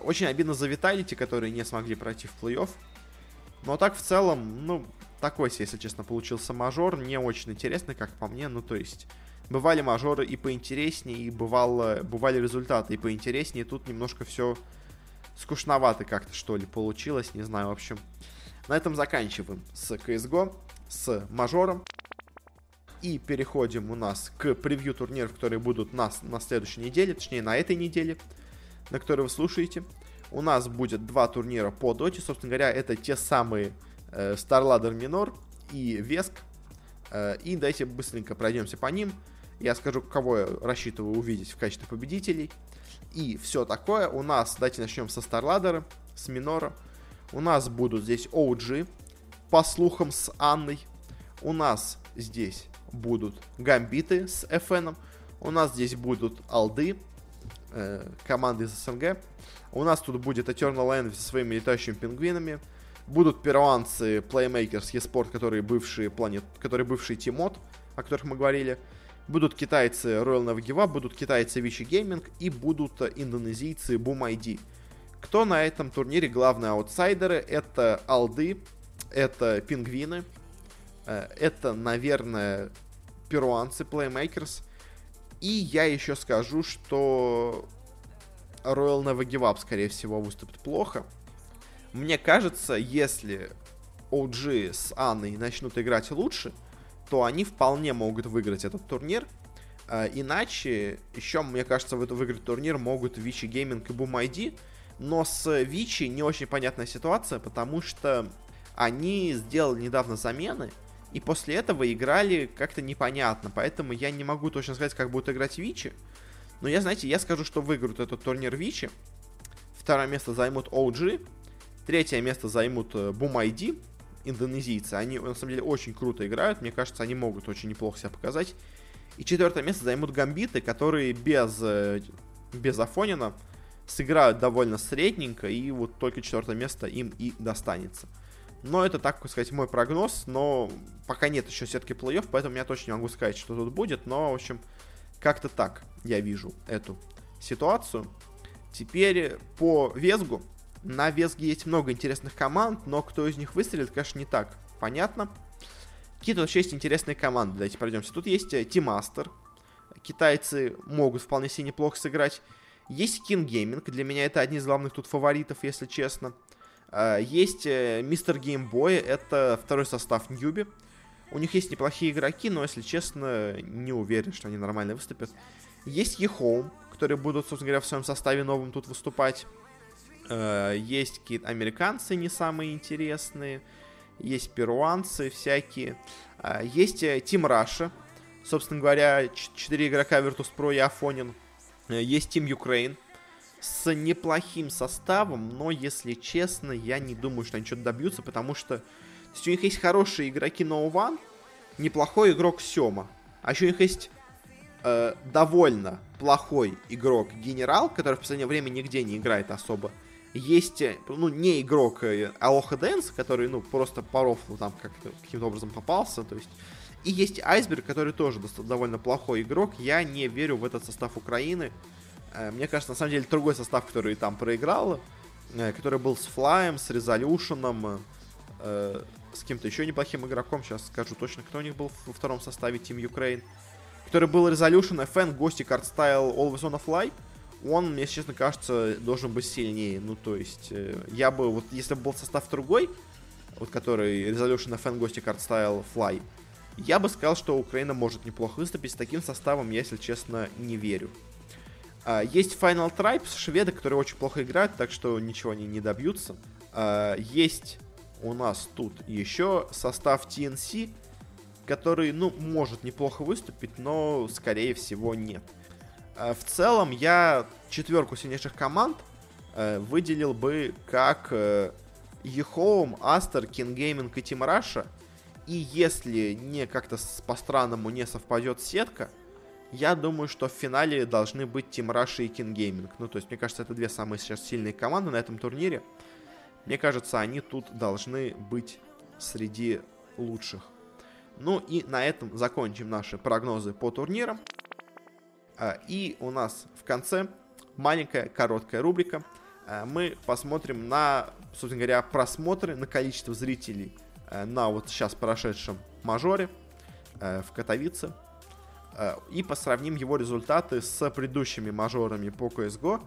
Speaker 1: Очень обидно за Vitality, которые не смогли пройти в плей-офф. Но так в целом, ну, такой если честно, получился мажор. Не очень интересный, как по мне. Ну, то есть, бывали мажоры и поинтереснее, и бывало, бывали результаты и поинтереснее. Тут немножко все скучновато как-то, что ли, получилось. Не знаю, в общем. На этом заканчиваем с CSGO, с мажором. И переходим у нас к превью турниров, которые будут нас на следующей неделе, точнее на этой неделе, на которой вы слушаете. У нас будет два турнира по доте, собственно говоря, это те самые э, Starladder Minor и Веск. Э, и давайте быстренько пройдемся по ним. Я скажу, кого я рассчитываю увидеть в качестве победителей. И все такое. У нас, давайте начнем со Старладера, с Минора. У нас будут здесь OG, по слухам, с Анной. У нас здесь будут Гамбиты с FN. У нас здесь будут Алды, э, команды из СНГ. У нас тут будет Eternal Envy со своими летающими пингвинами. Будут перуанцы Playmakers eSport, которые бывшие планет, которые бывшие Тимот, о которых мы говорили. Будут китайцы Royal Up, будут китайцы Vichy Gaming и будут индонезийцы Boom ID. Кто на этом турнире главные аутсайдеры? Это Алды, это Пингвины, э, это, наверное, перуанцы Playmakers. И я еще скажу, что Royal Never Give Up, скорее всего, выступит плохо. Мне кажется, если OG с Анной начнут играть лучше, то они вполне могут выиграть этот турнир. А, иначе, еще, мне кажется, в выиграть турнир могут Вичи Gaming и Boom ID. Но с Вичи не очень понятная ситуация, потому что они сделали недавно замены, и после этого играли как-то непонятно. Поэтому я не могу точно сказать, как будут играть Вичи. Но я, знаете, я скажу, что выиграют этот турнир Вичи. Второе место займут OG. Третье место займут э, Boom ID, индонезийцы. Они, на самом деле, очень круто играют. Мне кажется, они могут очень неплохо себя показать. И четвертое место займут Гамбиты, которые без, э, без Афонина сыграют довольно средненько, и вот только четвертое место им и достанется. Но это, так сказать, мой прогноз, но пока нет еще сетки плей-офф, поэтому я точно не могу сказать, что тут будет, но, в общем, как-то так я вижу эту ситуацию. Теперь по Везгу. На Везге есть много интересных команд, но кто из них выстрелит, конечно, не так понятно. Какие-то вообще есть интересные команды. Давайте пройдемся. Тут есть Тимастер. Э, Китайцы могут вполне себе неплохо сыграть. Есть King Gaming. Для меня это одни из главных тут фаворитов, если честно. Э, есть Мистер Геймбой. Это второй состав Ньюби. У них есть неплохие игроки, но, если честно, не уверен, что они нормально выступят. Есть eHome, которые будут, собственно говоря, в своем составе новым тут выступать. Э, есть какие-то американцы не самые интересные. Есть перуанцы всякие. Э, есть Team Russia. Собственно говоря, 4 игрока Virtus.pro и Афонин. Э, есть Team Ukraine с неплохим составом, но, если честно, я не думаю, что они что-то добьются, потому что то есть у них есть хорошие игроки No One, неплохой игрок Сема. А еще у них есть э, довольно плохой игрок Генерал, который в последнее время нигде не играет особо. Есть, э, ну, не игрок э, Алоха Дэнс, который, ну, просто по рофлу там как каким-то образом попался, то есть... И есть Айсберг, который тоже довольно плохой игрок. Я не верю в этот состав Украины. Э, мне кажется, на самом деле, другой состав, который там проиграл, который был с Флаем, с Резолюшеном, с кем-то еще неплохим игроком. Сейчас скажу точно, кто у них был во втором составе Team Ukraine. Который был Resolution, FN, Гости, Cardstyle, Always on a Fly. Он, мне честно кажется, должен быть сильнее. Ну, то есть, э, я бы, вот если бы был состав другой, вот который Resolution, FN, Гости, Cardstyle, Fly, я бы сказал, что Украина может неплохо выступить. С таким составом я, если честно, не верю. А, есть Final Tribes, шведы, которые очень плохо играют, так что ничего они не добьются. А, есть у нас тут еще состав TNC, который, ну, может неплохо выступить, но, скорее всего, нет. Э, в целом, я четверку сильнейших команд э, выделил бы как э, EHOME, Aster, Keen Gaming и Team Russia. И если не как-то по-странному не совпадет сетка, я думаю, что в финале должны быть Team Russia и Keen Gaming. Ну, то есть, мне кажется, это две самые сейчас сильные команды на этом турнире. Мне кажется, они тут должны быть среди лучших. Ну и на этом закончим наши прогнозы по турнирам. А, и у нас в конце маленькая короткая рубрика. А, мы посмотрим на, собственно говоря, просмотры, на количество зрителей а, на вот сейчас прошедшем мажоре в Катовице. И посравним его результаты с предыдущими мажорами по CSGO.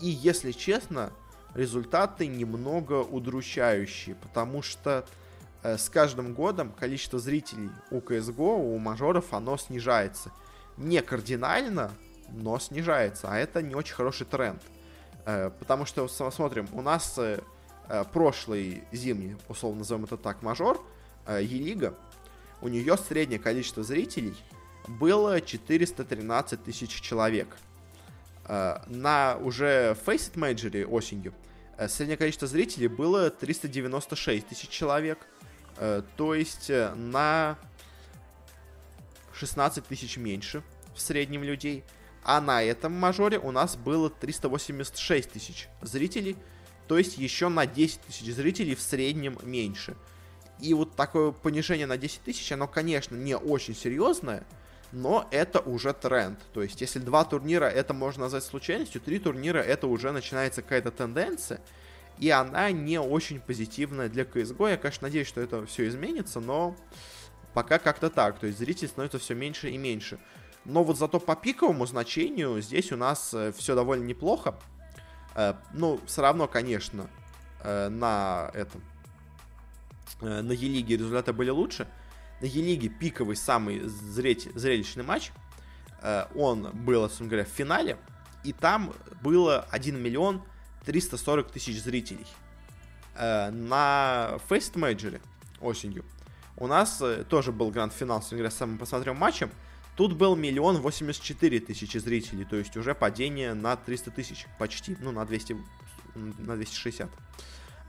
Speaker 1: И, если честно, результаты немного удручающие, потому что Э, с каждым годом количество зрителей у CSGO, у мажоров, оно снижается. Не кардинально, но снижается. А это не очень хороший тренд. Э, потому что, смотрим, у нас э, прошлый зимний, условно назовем это так, мажор, Елига, у нее среднее количество зрителей было 413 тысяч человек. На уже Faceit Major осенью среднее количество зрителей было 396 тысяч человек – Э, то есть э, на 16 тысяч меньше в среднем людей. А на этом мажоре у нас было 386 тысяч зрителей. То есть еще на 10 тысяч зрителей в среднем меньше. И вот такое понижение на 10 тысяч, оно, конечно, не очень серьезное, но это уже тренд. То есть, если два турнира это можно назвать случайностью, три турнира это уже начинается какая-то тенденция и она не очень позитивная для CSGO. Я, конечно, надеюсь, что это все изменится, но пока как-то так. То есть зрителей становится все меньше и меньше. Но вот зато по пиковому значению здесь у нас э, все довольно неплохо. Э, ну, все равно, конечно, э, на этом на Елиге результаты были лучше. На Елиге пиковый самый зритель, зрелищный матч. Он был, собственно говоря, в финале. И там было 1 миллион 340 тысяч зрителей. Э, на Faceit Major осенью у нас э, тоже был гранд-финал, с самым посмотрим матчем. Тут был миллион восемьдесят четыре тысячи зрителей, то есть уже падение на 300 тысяч почти, ну на 200, на 260.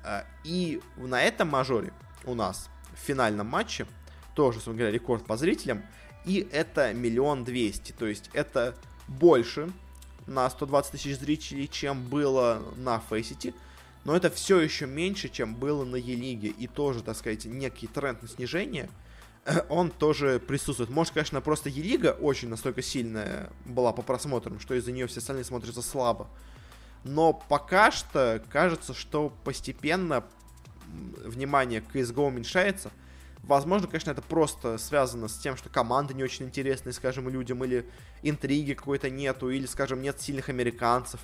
Speaker 1: Э, и на этом мажоре у нас в финальном матче тоже, собственно говоря, рекорд по зрителям, и это миллион двести, то есть это больше, на 120 тысяч зрителей, чем было на Faceit, но это все еще меньше, чем было на Елиге, и тоже, так сказать, некий тренд на снижение, он тоже присутствует. Может, конечно, просто Елига очень настолько сильная была по просмотрам, что из-за нее все остальные смотрятся слабо. Но пока что кажется, что постепенно внимание к CSGO уменьшается, Возможно, конечно, это просто связано с тем, что команды не очень интересные, скажем, людям, или интриги какой-то нету, или, скажем, нет сильных американцев,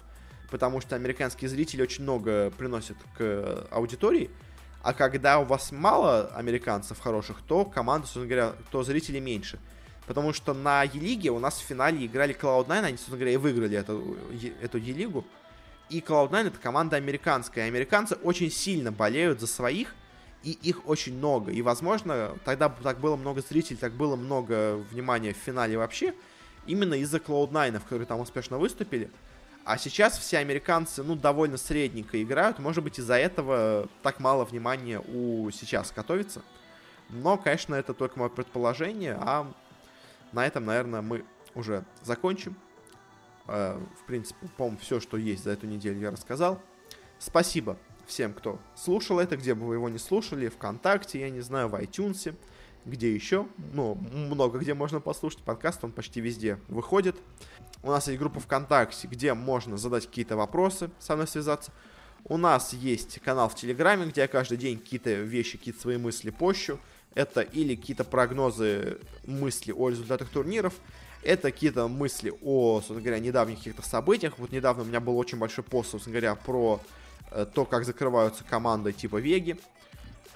Speaker 1: потому что американские зрители очень много приносят к аудитории, а когда у вас мало американцев хороших, то команды, собственно говоря, то зрителей меньше. Потому что на Е-лиге у нас в финале играли Cloud9, они, собственно говоря, и выиграли эту, эту Е-лигу. И Cloud9 это команда американская. Американцы очень сильно болеют за своих, и их очень много. И, возможно, тогда так было много зрителей, так было много внимания в финале вообще, именно из-за Cloud9, которые там успешно выступили. А сейчас все американцы, ну, довольно средненько играют. Может быть, из-за этого так мало внимания у сейчас готовится. Но, конечно, это только мое предположение, а на этом, наверное, мы уже закончим. Э, в принципе, по-моему, все, что есть за эту неделю, я рассказал. Спасибо всем, кто слушал это, где бы вы его не слушали, ВКонтакте, я не знаю, в iTunes, где еще, ну, много где можно послушать, подкаст, он почти везде выходит. У нас есть группа ВКонтакте, где можно задать какие-то вопросы, со мной связаться. У нас есть канал в Телеграме, где я каждый день какие-то вещи, какие-то свои мысли пощу. Это или какие-то прогнозы, мысли о результатах турниров, это какие-то мысли о, собственно говоря, недавних каких-то событиях. Вот недавно у меня был очень большой пост, собственно говоря, про то, как закрываются команды типа Веги.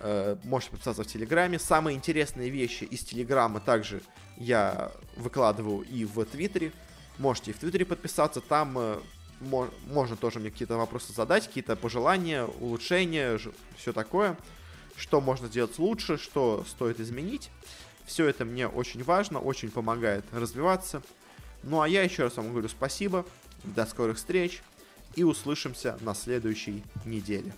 Speaker 1: Э, можете подписаться в Телеграме. Самые интересные вещи из Телеграма также я выкладываю и в Твиттере. Можете и в Твиттере подписаться. Там э, можно тоже мне какие-то вопросы задать, какие-то пожелания, улучшения, все такое. Что можно сделать лучше, что стоит изменить. Все это мне очень важно, очень помогает развиваться. Ну а я еще раз вам говорю спасибо. До скорых встреч и услышимся на следующей неделе.